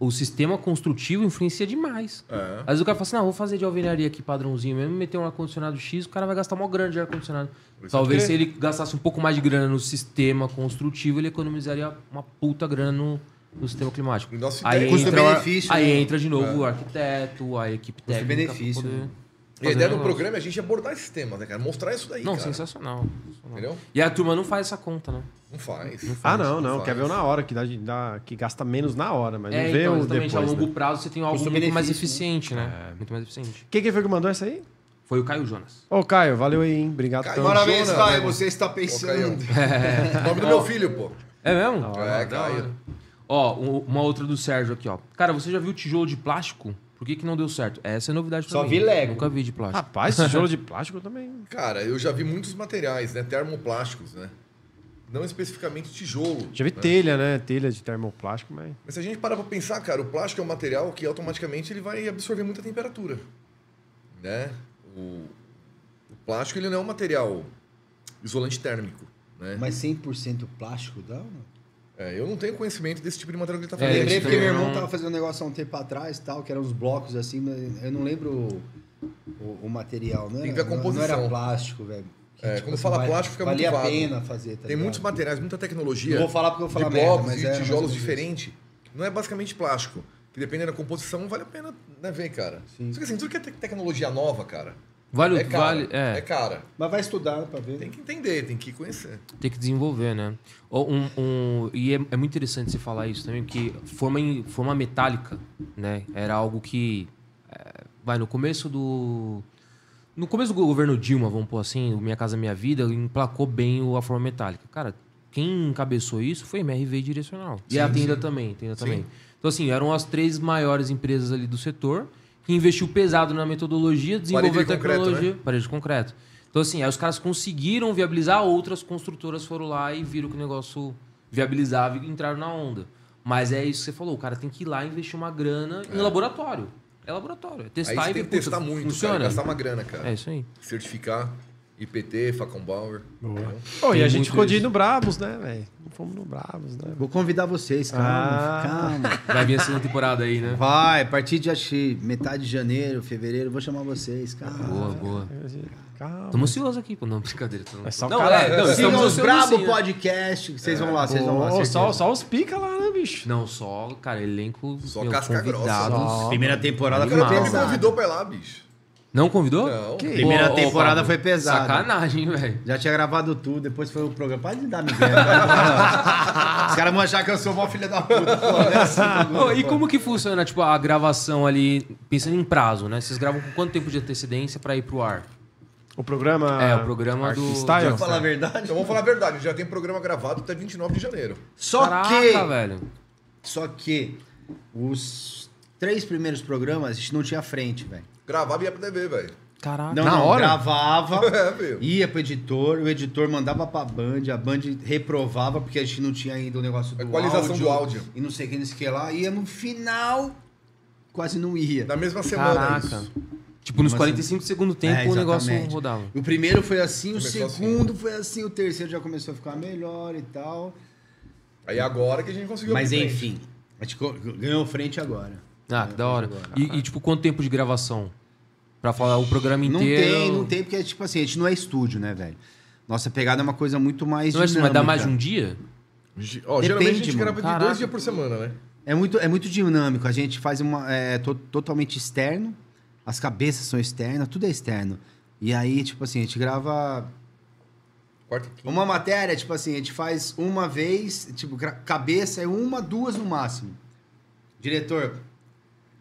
o sistema construtivo influencia demais. É. Às vezes o cara fala assim, não, vou fazer de alvenaria aqui padrãozinho mesmo, meter um ar-condicionado X, o cara vai gastar mó grana de ar-condicionado. Talvez se ele gastasse um pouco mais de grana no sistema construtivo, ele economizaria uma puta grana no, no sistema climático. Nossa Aí entra, Custo-benefício, aí né? entra de novo o arquiteto, a equipe técnica. Custo-benefício, poder né? E a ideia do negócio. programa é a gente abordar esses temas, né, cara? Mostrar isso daí, Não, cara. sensacional. sensacional. Entendeu? E a turma não faz essa conta, né? Não faz. Ah, não, não. faz. Quer ver o na hora, que, dá, dá- que gasta menos na hora, mas é, não vê então, o exatamente, depois. a longo né? prazo você tem algo muito mais né? eficiente, né? Muito mais eficiente. Quem que foi que mandou essa aí? Foi o Caio Jonas. Ô, Caio, valeu aí, hein? Obrigado Caio, tanto. Parabéns, Caio. né? Você está Ô, Caio. pensando. O nome do meu filho, pô. É mesmo? É, Caio. Ó, um- uma outra do Sérgio aqui, ó. Cara, você já viu tijolo de plástico? Por que, que não deu certo? Essa é novidade pra Só mim. vi Lego. Nunca vi de plástico. Rapaz, tijolo de plástico também. Cara, eu já vi muitos materiais, né? Termoplásticos, né? Não especificamente tijolo. Já vi né? telha, né? Telha de termoplástico, mas. Mas se a gente parar pra pensar, cara, o plástico é um material que automaticamente ele vai absorver muita temperatura. Né? O, o plástico ele não é um material isolante térmico. Né? Mas 100% plástico dá? ou não? É, eu não tenho conhecimento desse tipo de material que ele tá É, Eu fazendo. lembrei isso porque meu irmão não- tava fazendo um negócio há um tempo atrás, tal, que eram uns blocos assim, mas eu não lembro o, o- o material. Não Tem que ver a não- Não era composição. plástico, velho. Que, É, tipo quando assim, fala vale- plástico, fica valia muito a vago. pena fazer, tá Tem ligado? muitos materiais, muita tecnologia. Não vou falar porque eu vou falar de merda, blocos mas e é tijolos menos diferentes. Não é basicamente plástico. Que dependendo da composição, vale a pena né, ver, cara. Sim. Só que assim, tudo que é te- tecnologia nova, cara, Vale, é cara. vale, é, É cara. Mas vai estudar pra ver. Tem que entender, tem que conhecer. tem que desenvolver, né? Um, um- e é, é muito interessante você falar isso também, porque forma, em- forma metálica, né? Era algo que, é, vai, no começo do... No começo do governo Dilma, vamos pôr assim, Minha Casa Minha Vida, emplacou bem o- a forma metálica. Cara, quem encabeçou isso foi MRV Direcional. e a Tenda também, Tenda Sim. também. Então, assim, eram as três maiores empresas ali do setor que investiu pesado na metodologia, desenvolveu Parede a de concreto, tecnologia. né? Parede de concreto. Então, assim, aí os caras conseguiram viabilizar, outras construtoras foram lá e viram que o negócio viabilizava e entraram na onda. Mas é isso que você falou, o cara tem que ir lá e investir uma grana em laboratório. É laboratório, é Aí testar você e tem que testar muito, cara, funciona. gastar uma grana, cara. É isso aí. Certificar IPT, Facom-Bauer. entendeu? Pô, e a gente ficou de ir no Brabos, né, velho? Não fomos no Brabos, né? Vou convidar vocês, calma, Ah. calma. Vai vir a segunda temporada aí, né? Vai, a partir de acho, que metade de janeiro, fevereiro, vou chamar vocês, calma. Boa, boa. Calma. Estamos ansiosos aqui, pô. Não, brincadeira. Tô... É só não, cara- é, não, Sigam os Brabo sim, né? Podcast, vocês vão lá, vocês vão lá. Certeza. só, só os pica lá, né, bicho? Não, só, cara, elenco. Só meu, casca grossa. Só. Primeira temporada O foi cara me convidou pra ir lá, bicho. Não convidou? Não. Que- Primeira ô, temporada foi pesada. Sacanagem, velho. Já tinha gravado tudo, depois foi o programa. Pode me dar Miguel. Os caras vão achar que eu sou mó filha da puta. Pô, é assim, Ô, e como que funciona, tipo, a gravação ali, pensando em prazo, né? Vocês gravam com quanto tempo de antecedência pra ir pro ar? O programa. É, o programa do- Style. Pra falar a verdade. Então vamos falar a verdade, já tem programa gravado até 29 de janeiro. Só Caraca, que. velho. Só que os três primeiros programas a gente não tinha frente, velho. Gravava e ia pra TV, velho. Caraca. Não, Na não, hora? gravava, É, meu. ia pro editor, o editor mandava pra Band, a Band reprovava porque a gente não tinha ainda o negócio do Equalização do áudio. E não sei o que, não sei o que lá. Ia no final, quase não ia. Na mesma semana Caraca. isso. Tipo, nos Mas, 45 segundos do tempo É, o negócio exatamente. rodava. O primeiro foi assim, Começou o segundo foi assim, o terceiro já começou a ficar melhor e tal. Aí agora que a gente conseguiu Mas abrir frente. enfim, a gente co- ganhou frente agora. Ah, que da hora. E, e, tipo, quanto tempo de gravação? Pra falar o programa Não inteiro? tem, não tem, porque, tipo assim, a gente não é estúdio, né, velho? Nossa pegada é uma coisa muito mais Não é isso, mas dá mais de um dia? Ó, Depende, geralmente a gente mano. grava de Caraca. dois dias por semana, né? É muito, é muito dinâmico. A gente faz uma. É to- totalmente externo. As cabeças são externas, tudo é externo. E aí, tipo assim, a gente grava Quarta uma matéria, tipo assim, a gente faz uma vez, tipo, cabeça é uma, duas no máximo. Diretor,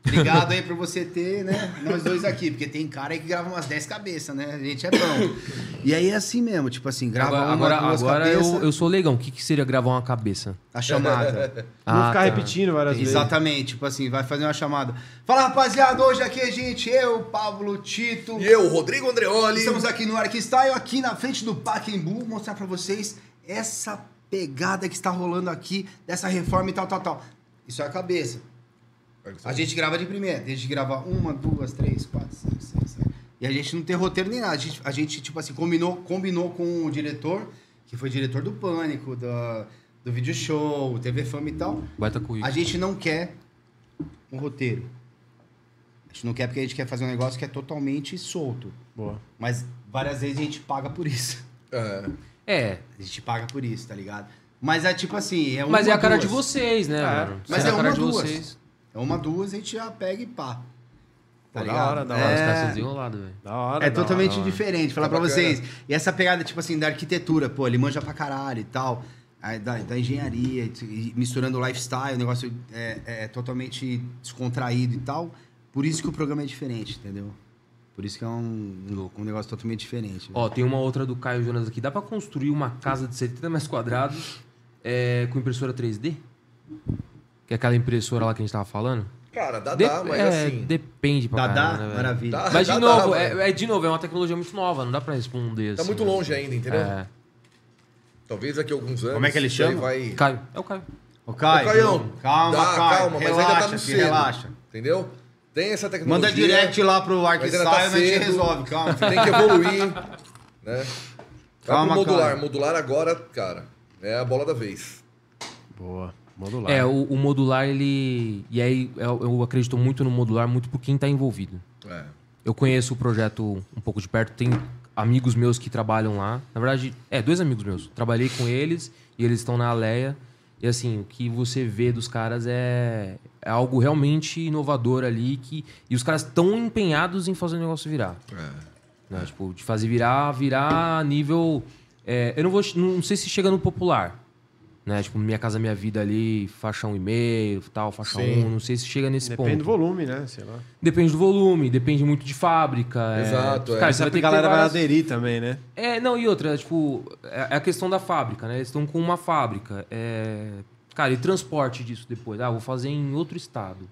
obrigado aí por você ter, né, nós dois aqui, porque tem cara aí que grava umas 10 cabeças, né? A gente é bom. E aí é assim mesmo, tipo assim, grava Agora, uma, agora, duas agora eu, eu sou leigão. O que, que seria gravar uma cabeça? a chamada. Não Ah, ficar tá. repetindo várias vezes. Exatamente, tipo assim, vai fazer uma chamada. Fala, rapaziada, hoje aqui, gente, eu, Pablo Tito. E eu, Rodrigo Andreoli. Estamos aqui no Arquistyle, aqui na frente do Pacaembu, mostrar pra vocês essa pegada que está rolando aqui, dessa reforma e tal, tal, tal. Isso é a cabeça. A gente grava de primeira, a gente grava uma, duas, três, quatro, cinco, seis, sete. E a gente não tem roteiro nem nada. A gente, a gente tipo assim, combinou, combinou com o diretor, que foi diretor do Pânico, da, do Video Show, TV Fama e tal. Baita currículo. A gente não quer um roteiro. A gente não quer porque a gente quer fazer um negócio que é totalmente solto. Boa. Mas várias vezes a gente paga por isso. É. É, A gente paga por isso, tá ligado? Mas é tipo assim, é uma mas é a cara duas. de vocês, né, É. Mas Ser é a cara uma, de duas. vocês. É uma, duas, a gente já pega e pá. Tá Pô, da hora, da Os hora. caras são É, desenrolados, velho. Da hora. é da totalmente hora, diferente. Falar Tá pra bacana. vocês. E essa pegada, tipo assim, da arquitetura, pô, ele manja pra caralho e tal. Da, da engenharia, misturando o lifestyle, o negócio é, é totalmente descontraído e tal. Por isso que o programa é diferente, entendeu? Por isso que é um, um negócio totalmente diferente. Ó, tem uma outra do Caio Jonas aqui. Dá pra construir uma casa de 70 metros quadrados é, com impressora 3D? Que é aquela impressora lá que a gente tava falando? Cara, dá, De- dá, mas é, assim. depende pra Dá, caramba, dá, né, velho? maravilha. Dá. Mas de dá, novo, velho. é, é de novo, é uma tecnologia muito nova, não dá pra responder Tá assim, muito né? longe ainda, entendeu? É. Talvez daqui a alguns anos. Como é que ele chama? Vai... Caio, é o Caio. Ô, Caio, Ô, Caião, calma, dá, Caio. calma, mas relaxa, ainda tá no filho, cedo. relaxa. Entendeu? Tem essa tecnologia. Manda direct lá pro mas Arquistyle tá e a gente resolve, calma. Você tem que evoluir, né? Vai Calma, pro modular. Caio. Modular agora, cara, é a bola da vez. Boa. Modular. É, o, o modular, ele. E aí eu, eu acredito muito no modular, muito por quem tá envolvido. É. Eu conheço o projeto um pouco de perto, tem amigos meus que trabalham lá. Na verdade, é, dois amigos meus. Trabalhei com eles e eles estão na Aleia. E assim, o que você vê dos caras é, é algo realmente inovador ali. Que, e os caras estão empenhados em fazer o negócio virar. É. né? Tipo, de fazer virar, virar nível. é, eu não vou. Não sei se chega no popular. Né? Tipo, Minha Casa Minha Vida ali, faixa 1,5, tal, faixa Sim. 1. Não sei se chega nesse Depende do ponto. volume, né? Sei lá. Depende do volume, depende muito de fábrica. é- Exato, é. Cara, Isso você é vai ter a galera vai várias- aderir também, né? É, não, e outra, tipo, é é a questão da fábrica, né? Eles estão com uma fábrica. É... Cara, e transporte disso depois? Ah, vou fazer em outro estado.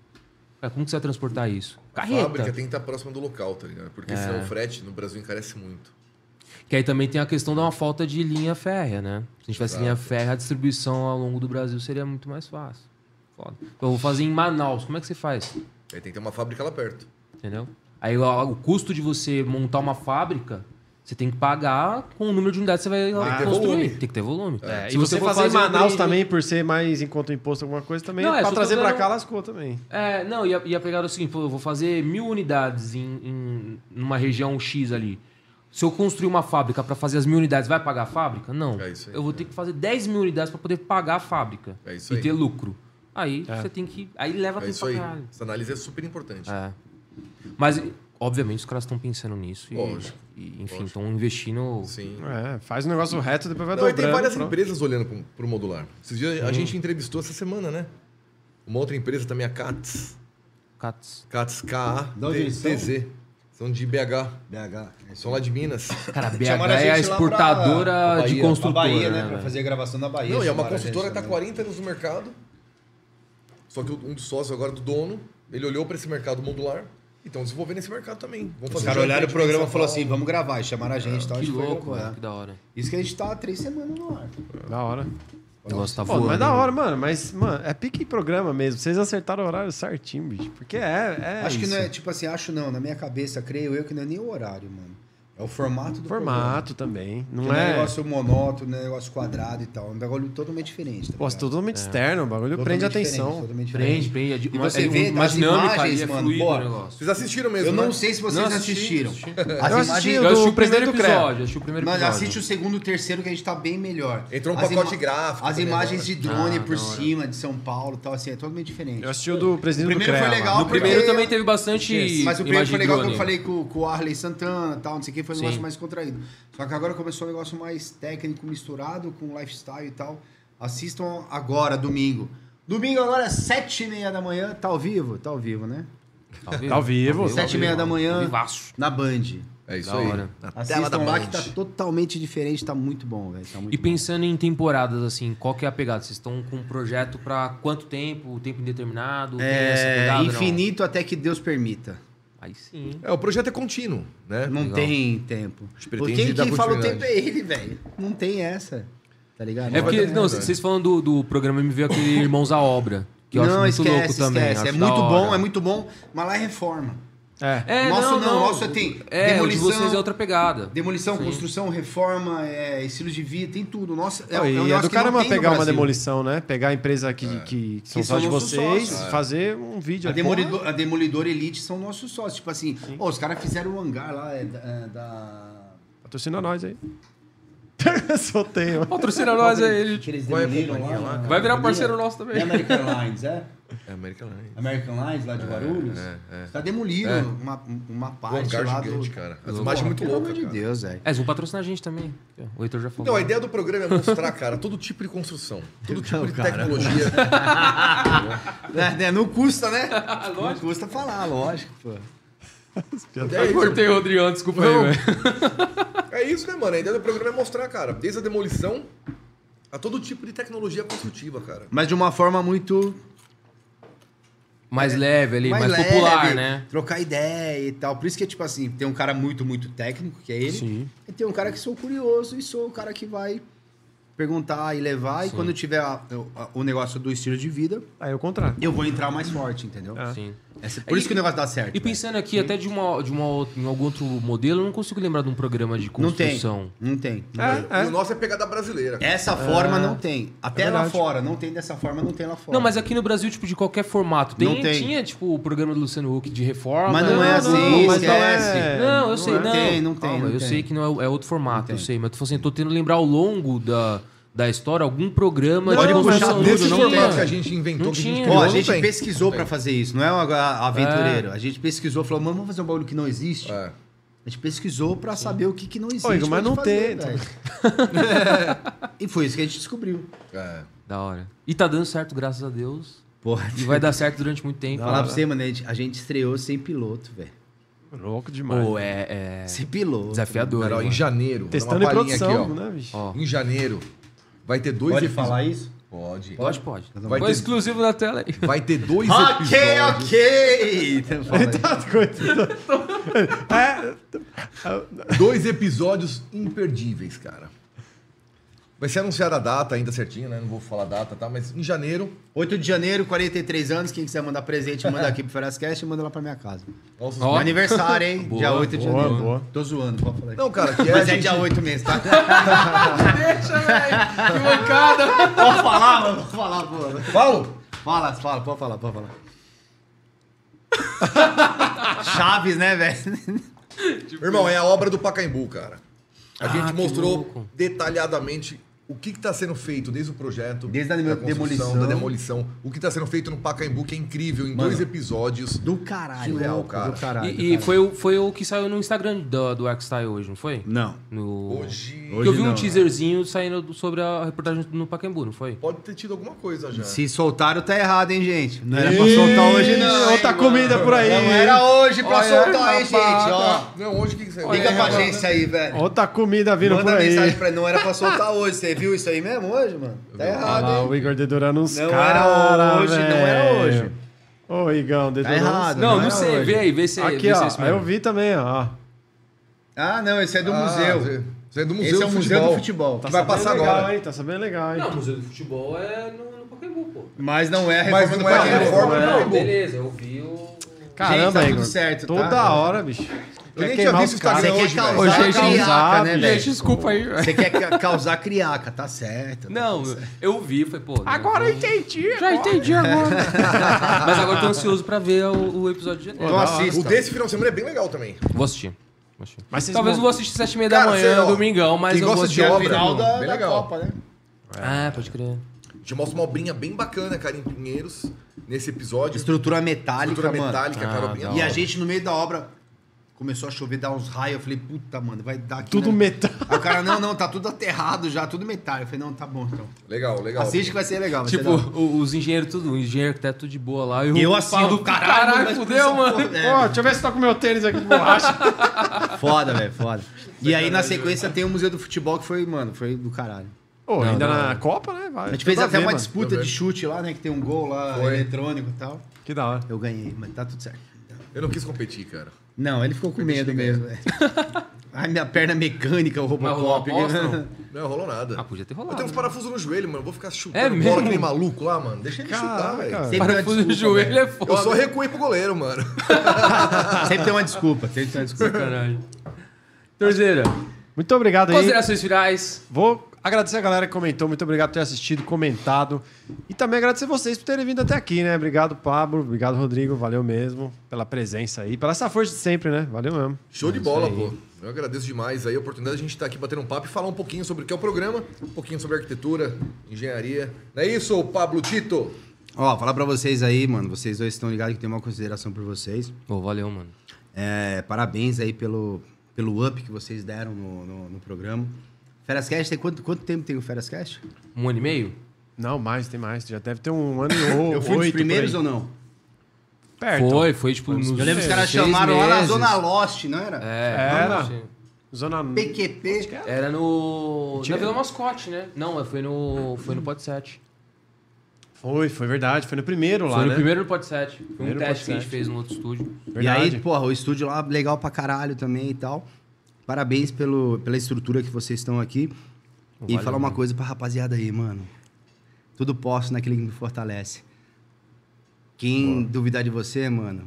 Cara, como que você vai transportar isso? A Carreta. fábrica tem que estar próxima do local, tá ligado? Porque É. senão o frete no Brasil encarece muito. Que aí também tem a questão da uma falta de linha férrea, né? Se a gente tivesse linha férrea, a distribuição ao longo do Brasil seria muito mais fácil. Foda. Eu vou fazer em Manaus. Como é que você faz? Aí tem que ter uma fábrica lá perto. Entendeu? Aí o, o custo de você montar uma fábrica, você tem que pagar com o número de unidades que você vai ter construir. volume. Tem que ter volume. É, Se e você, for fazer em um Manaus também, por ser mais em conta do imposto alguma coisa, também, Não, é, pra trazer pra cá, lascou também. É, não, ia, ia pegar o seguinte, eu vou fazer mil unidades em, em numa região X ali. Se eu construir uma fábrica para fazer as mil unidades, vai pagar a fábrica? Não. É isso aí. eu vou ter que fazer 10 mil unidades para poder pagar a fábrica É isso e aí. ter lucro. Aí É. você tem que. Aí leva É tempo isso pra aí. caralho. Essa análise é super importante. É. Mas, obviamente, os caras estão pensando nisso e, Lógico. e, enfim, estão investindo. Sim. É, faz o negócio reto, depois vai Não, dobrando. tem várias pronto. empresas olhando pro, pro modular. Esses dias a gente entrevistou essa semana, né? Uma outra empresa também, a CATS. Cats. CATS? K-A-T-Z. São de BH. BH. São lá de Minas. Cara, a BH Chamaram a é a gente exportadora pra- pra de Bahia. construtora. Pra Bahia, né? né, Pra fazer a gravação na Bahia. Não, e é uma a gente que tá também. 40 anos no mercado. Só que um dos sócios agora do dono, ele olhou para esse mercado modular e estão desenvolvendo esse mercado também. Vão Os fazer caras joint olharam o programa e falaram assim, vamos gravar. E chamaram a gente e tal. a Que gente foi louco, gravar. velho, que da hora. Isso que a gente tá há três semanas no ar. Da hora. O negócio tá Pô, voando. mas da né? hora, mano. Mas, mano, é pique programa mesmo. Vocês acertaram o horário certinho, bicho. Porque é. é acho que isso. não é, tipo assim, acho não. Na minha cabeça, creio eu que não é nem o horário, mano. É o formato do Formato também. Não programa. Não é é. um negócio monótono, não é um negócio quadrado e tal. É um bagulho totalmente diferente. Tá Pô, é totalmente externo. O bagulho Totalmente prende atenção. totalmente Prende, diferente. prende. É de- E uma, você é vê uma dinâmica imagens, ali, é mano, fluido pô, o. Vocês assistiram mesmo, Eu não né? sei se vocês Não, assisti, assistiram. assisti. As Eu imagens... assisti Eu do assisti o primeiro episódio, assisti o primeiro Mas episódio. assiste o segundo e o terceiro que a gente tá bem melhor. Entrou um As pacote gráfico As também imagens agora. de drone Ah, por cima de São Paulo e tal, assim, é totalmente diferente. Eu assisti o do presidente O do legal, No primeiro porque- também teve bastante Mas o primeiro foi legal que eu falei com, com o Arley Santana e tal, não sei o que, foi um Sim. negócio mais contraído. Só que agora começou um negócio mais técnico, misturado com lifestyle e tal. Assistam agora, domingo. Domingo agora é sete e meia da manhã, tá ao vivo? Tá ao vivo, né? Tá ao vivo? Tá ao vivo, Tá Sete e meia da manhã, Vivaço. na Band. É isso Da aí. hora. Na tela da Assistam lá Band. que tá totalmente diferente, tá muito bom, velho. Tá E bom. pensando em temporadas, assim, qual que é a pegada? Vocês estão com um projeto pra quanto tempo? Tempo indeterminado? Tem essa É pegada, não? infinito até que Deus permita. Aí sim. É, o projeto é contínuo, né? Não Legal. tem tempo. pretende Quem, fala o tempo é ele, velho. Não tem essa. Tá ligado? É porque, não, vocês falando do, do programa, me veio aquele Irmãos à Obra. Que eu não, acho muito esquece, louco também. esquece. É acho da muito bom, é muito bom, mas lá é reforma. É. É, Nosso não, não, não. nosso tem É, demolição, o de vocês é outra pegada. Demolição, Sim. construção, reforma, é, estilos de vida, tem tudo. Nossa, é, é é negócio do caramba no pegar uma demolição, né? Pegar a empresa que, que, que são Que só de vocês, sócios. fazer um vídeo. A. Demolidor, a Demolidor Elite são nossos sócios. Tipo assim, ó, os caras fizeram um hangar lá é, da- é, da. Patrocina nós aí. Soltei, mano. Patrocina nós aí, eles é companhia lá. lá, na- Vai virar parceiro nosso também. É American Lines, é? É American Line. American Lines lá de Guarulhos. é, é. Caras demoliram É. uma, uma Um parte hangar lá gigante, do. cara. As Louco. imagens muito Pelo loucas, amor de. Deus, velho. É, eles vão patrocinar a gente também. O Heitor já falou. Então, a ideia do programa é mostrar, cara, todo tipo de construção, todo tipo de tecnologia. É, né, não custa, né? Não custa falar, lógico, pô. É isso. Cortei o Rodrigão, desculpa Não. aí, velho. É isso, né, mano? A ideia do programa é mostrar, cara, desde a demolição a todo tipo de tecnologia construtiva, cara. Mas de uma forma muito Mais leve ali, mais, leve, popular, né? Trocar ideia e tal. Por isso que é tipo assim, tem um cara muito, muito técnico, que é ele. Sim. E tem um cara que sou curioso e sou o cara que vai perguntar e levar. E quando tiver a- o- a- o negócio do estilo de vida, Aí é o contrário. eu vou entrar mais forte, entendeu? É. Sim. Essa- por isso que o negócio dá certo. E velho. pensando aqui até de, uma, de uma, em algum outro modelo, eu não consigo lembrar de um programa de Não tem. construção. Não tem. É, é. o nosso é pegada brasileira. Essa forma não tem. Até lá verdade. fora. Não tem dessa forma, não tem lá fora. Não, mas aqui no Brasil, tipo, de qualquer formato. Tem, Não tem. Tinha, tipo, o programa do Luciano Huck de reforma. Mas não é assim, mas não esquece. é. Não, eu sei, não não. tem, não tem, Calma, não eu tem. sei que não é, é outro formato, Não eu tem. sei. Mas tô, assim, tô tentando lembrar ao longo da, da história algum programa Pode de construção. Desse não formato que a gente inventou, Não que a gente criou, a não gente tem. pesquisou Não pra tem. fazer isso, não é um aventureiro. A gente pesquisou, falou, vamos fazer um bagulho que não existe. É. A gente pesquisou pra saber o que, que não existe. Igor, mas não fazer, tem, velho. e foi isso que a gente descobriu. É. Da hora. E tá dando certo, graças a Deus. Porra, E vai dar certo durante muito tempo. falar pra você, mano, a gente, a gente estreou sem piloto, velho. Louco demais. Pô, é, é Sem piloto. desafiador. Cara, ó, em janeiro, Testando em produção, aqui, ó. né, bicho? Ó, Em janeiro, vai ter dois Pode episódios. falar isso? Pode. pode, pode. Vai Foi ter- exclusivo na tela aí. Vai ter dois Ok, episódios. ok! Então. Tá, coitado. É, Dois episódios imperdíveis, cara. Vai ser anunciada a data ainda certinho, né? Não vou falar a data, tá? Mas em janeiro. 8 de janeiro, 43 anos. Quem quiser mandar presente, manda aqui pro Ferascast e manda lá pra minha casa. Nossa. Meu aniversário, hein? Boa, dia 8 de boa, janeiro. boa. Tô zoando, pode falar aí. Não, cara, que é a Mas é gente... dia 8 mesmo, tá? Deixa, velho. Que mancada. pode falar, mano. Pode falar, pô. Falo! Fala, fala, pode falar, pode falar. Chaves, né, velho? Irmão, é a obra do Pacaembu, cara. A Ah, gente mostrou detalhadamente o que está sendo feito desde o projeto, Desde a demolição. da demolição, o que está sendo feito no Pacaembu, que é incrível, em Mano, dois episódios. Do caralho. Surreal, louco, cara. Do caralho. E, do e caralho. foi, o, foi o que saiu no Instagram do, do X-Style hoje, não foi? Não. No... Hoje Que eu vi Hoje um não, teaserzinho saindo do- sobre a reportagem no Pacaembu, não foi? pode ter tido alguma coisa já. Se soltaram, tá errado, hein, gente? Não era pra soltar hoje, não. Outra hein, comida mano? por aí. Não era hoje pra Olha, soltar, hein, gente? Ó. Não, hoje o que, que saiu? Liga É, pra agência aí, velho. Outra comida vindo Manda por aí. mensagem pra ele. Não era pra soltar hoje. Você viu isso aí mesmo hoje, mano? Tá errado, lá, hein? o Igor dedurando uns Não cara, era hoje, não era hoje. Ô, Igão, dedurando uns- errado. Não, não não, sei. hoje. Vê aí, vê se Aqui, vê se é ó. isso Aí eu vi também, ó. Ah, não, esse é do Ah, museu. Você é do Museu Esse é do o Museu Futebol. do Futebol. Tá Vai sabendo passar legal, agora. hein? Tá sabendo legal, hein? Não, o Museu do Futebol é no, no Pacaembu, pô. Mas não é a Mas reforma não do é a reforma do Não, Pacaembu. beleza, eu vi o... Caramba, Gente, tá tudo Igor. certo, tá? Toda hora, bicho. Eu nem Quer tinha queimar visto os o Instagram caras. Você quer hoje, velho. Hoje é criaca, causar, né, velho? desculpa aí. Você quer ca- causar criaca, tá certo. Não, eu vi, foi, pô... Agora eu entendi. Já entendi agora. Mas agora eu tô ansioso pra ver o, o episódio de janeiro. Então assista. O desse final de semana é bem legal também. Vou assistir. Mas vocês Talvez eu vou assistir sete e meia da Cara, manhã, você, ó, domingão, mas quem eu gosta vou de assistir a obra, Final final. da, Bem da legal. Copa, né? Ah, pode crer. A gente mostra uma obrinha bem bacana, cara, em Pinheiros, nesse episódio. Estrutura metálica, Estrutura mano. metálica, Ah, cara, obrinha da E a gente, no meio da obra, começou a chover, dar uns raios. Eu falei, puta, mano, vai dar aqui. Tudo né? metal. Aí o cara, não, não, tá tudo aterrado já, tudo metálico. Eu falei, não, tá bom, então. Legal, legal. Assiste que vai ser legal. Vai Tipo, ser os engenheiros tudo, o engenheiro que tá tudo de boa lá. E eu o assim, do caralho, mas fudeu, mano. porra- é, Ó, deixa eu ver se tá com meu tênis aqui de borracha. Foda, velho, foda. E aí, na sequência, tem o Museu do Futebol, que foi, mano, foi do caralho. Ô, Não, ainda não, na não. Copa, né? Vai. A gente fez até ver, uma mano. disputa de chute lá, né? Que tem um gol lá, Foi. eletrônico e tal. Que da hora. Eu ganhei, mas tá tudo certo. Eu não quis competir, cara. Não, ele ficou com Foi medo mesmo, velho. Ai, minha perna mecânica, o Mas rolou Robocop. aposta, não? Não rolou nada. Ah, podia ter Eu rolado. tenho uns parafusos no joelho, mano. Eu vou ficar chutando É bola mesmo? que nem maluco lá, mano. Deixa ele chutar, Caraca. velho. Tem uma Parafuso no joelho é foda. Eu só recuei pro goleiro, mano. Sempre tem uma desculpa, sempre tem uma desculpa. Caralho. Torzeira, Muito obrigado aí. considerações finais. Vou agradecer a galera que comentou. Muito obrigado por ter assistido, comentado. E também agradecer vocês por terem vindo até aqui, né? Obrigado, Pablo. Obrigado, Rodrigo. Valeu mesmo pela presença aí. Pela essa força de sempre, né? Valeu mesmo. Show de bola, pô. Eu agradeço demais aí a oportunidade de a gente estar aqui batendo um papo e falar um pouquinho sobre o que é o programa, um pouquinho sobre arquitetura, engenharia. Não é isso, Pablo Tito? Ó, falar pra vocês aí, mano, vocês dois estão ligados que tem uma consideração por vocês. Pô, valeu, mano. É, parabéns aí pelo, pelo up que vocês deram no, no, no programa. Ferascast, tem quanto, quanto tempo tem o Ferascast? Um ano e meio? Não, mais, tem mais. Já deve ter um ano e oito. Eu fui dos primeiros ou não? Perto. Foi, foi tipo nos Eu lembro que os caras seis chamaram lá na meses. Zona Lost, não era? É, Era. não, Zona... PQP. Era no. Tinha- Na Vila Mascote, né? Não, foi no. Foi no Pod 7. Foi, foi verdade. Foi no primeiro lá, Foi no né? primeiro no Pod 7. Foi um Primeiro teste que a gente 7. fez no outro estúdio. E Verdade. aí, porra, o estúdio lá legal pra caralho também e tal. Parabéns pelo, pela estrutura que vocês estão aqui. e Valeu, falar uma coisa pra rapaziada aí, mano. Tudo posso naquele que me fortalece. Quem duvidar de você, mano,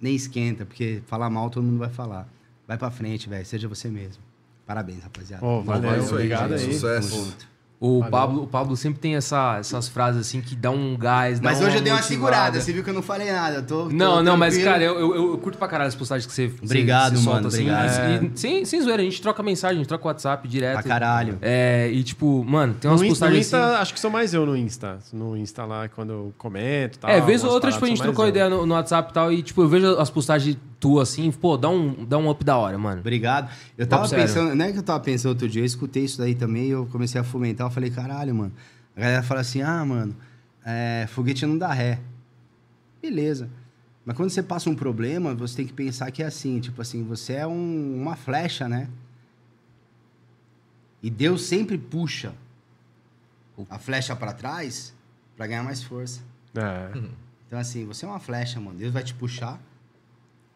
nem esquenta, porque falar mal todo mundo vai falar. Vai pra frente, velho. Seja você mesmo. Parabéns, rapaziada. Ô, valeu, aí, obrigado aí. Sucesso. Junto. O Valeu. Pablo, o Pablo sempre tem essa- essas frases assim que dão um gás. dá Mas hoje eu dei uma motivada. segurada. Você viu que eu não falei nada. Eu tô, tô Não, não, mas, tranquilo. cara, eu, eu, eu curto pra caralho as postagens que você, Obrigado, você, você mano, solta, obrigado. assim. E, sem, sem zoeira, a gente troca mensagem, a gente troca WhatsApp direto. Pra caralho. É, e tipo, mano, tem umas No, postagens Insta, assim. acho que sou mais eu no Insta. No Insta lá, quando eu comento e tal. É, vez ou outra, tipo, a gente trocou eu. ideia no, no WhatsApp e tal, e tipo, eu vejo as postagens tuas assim, pô, dá um, dá um up da hora, mano. Obrigado. Eu tava Papo sério. pensando, não é que eu tava pensando outro dia, eu escutei isso daí também e eu comecei a fomentar. Eu falei, caralho, mano. A galera fala assim, ah, mano, é, foguete não dá ré. Beleza. Mas quando você passa um problema, você tem que pensar que é assim, tipo assim, você é um- uma flecha, né? E Deus sempre puxa a flecha pra trás pra ganhar mais força. É. Então, assim, você é uma flecha, mano. Deus vai te puxar,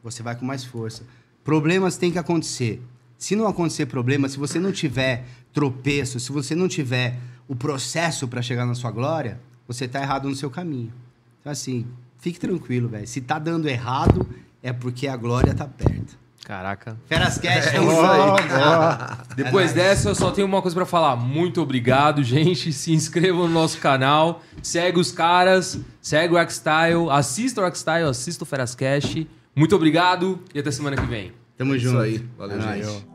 você vai com mais força. Problemas têm que acontecer. Se não acontecer problema, se você não tiver tropeço, se você não tiver o processo pra chegar na sua glória, você tá errado no seu caminho. Então, assim, fique tranquilo, velho. Se tá dando errado, é porque a glória tá perto. Caraca. Ferascast, É tamo isso junto. aí. Depois dessa, eu só tenho uma coisa pra falar. Muito obrigado, gente. Se inscrevam no nosso canal. Segue os caras. Segue o Xstyle. Assista o Xstyle. Assista o Ferascast. Muito obrigado e até semana que vem. Tamo Isso junto. aí. Valeu, É nóis. gente.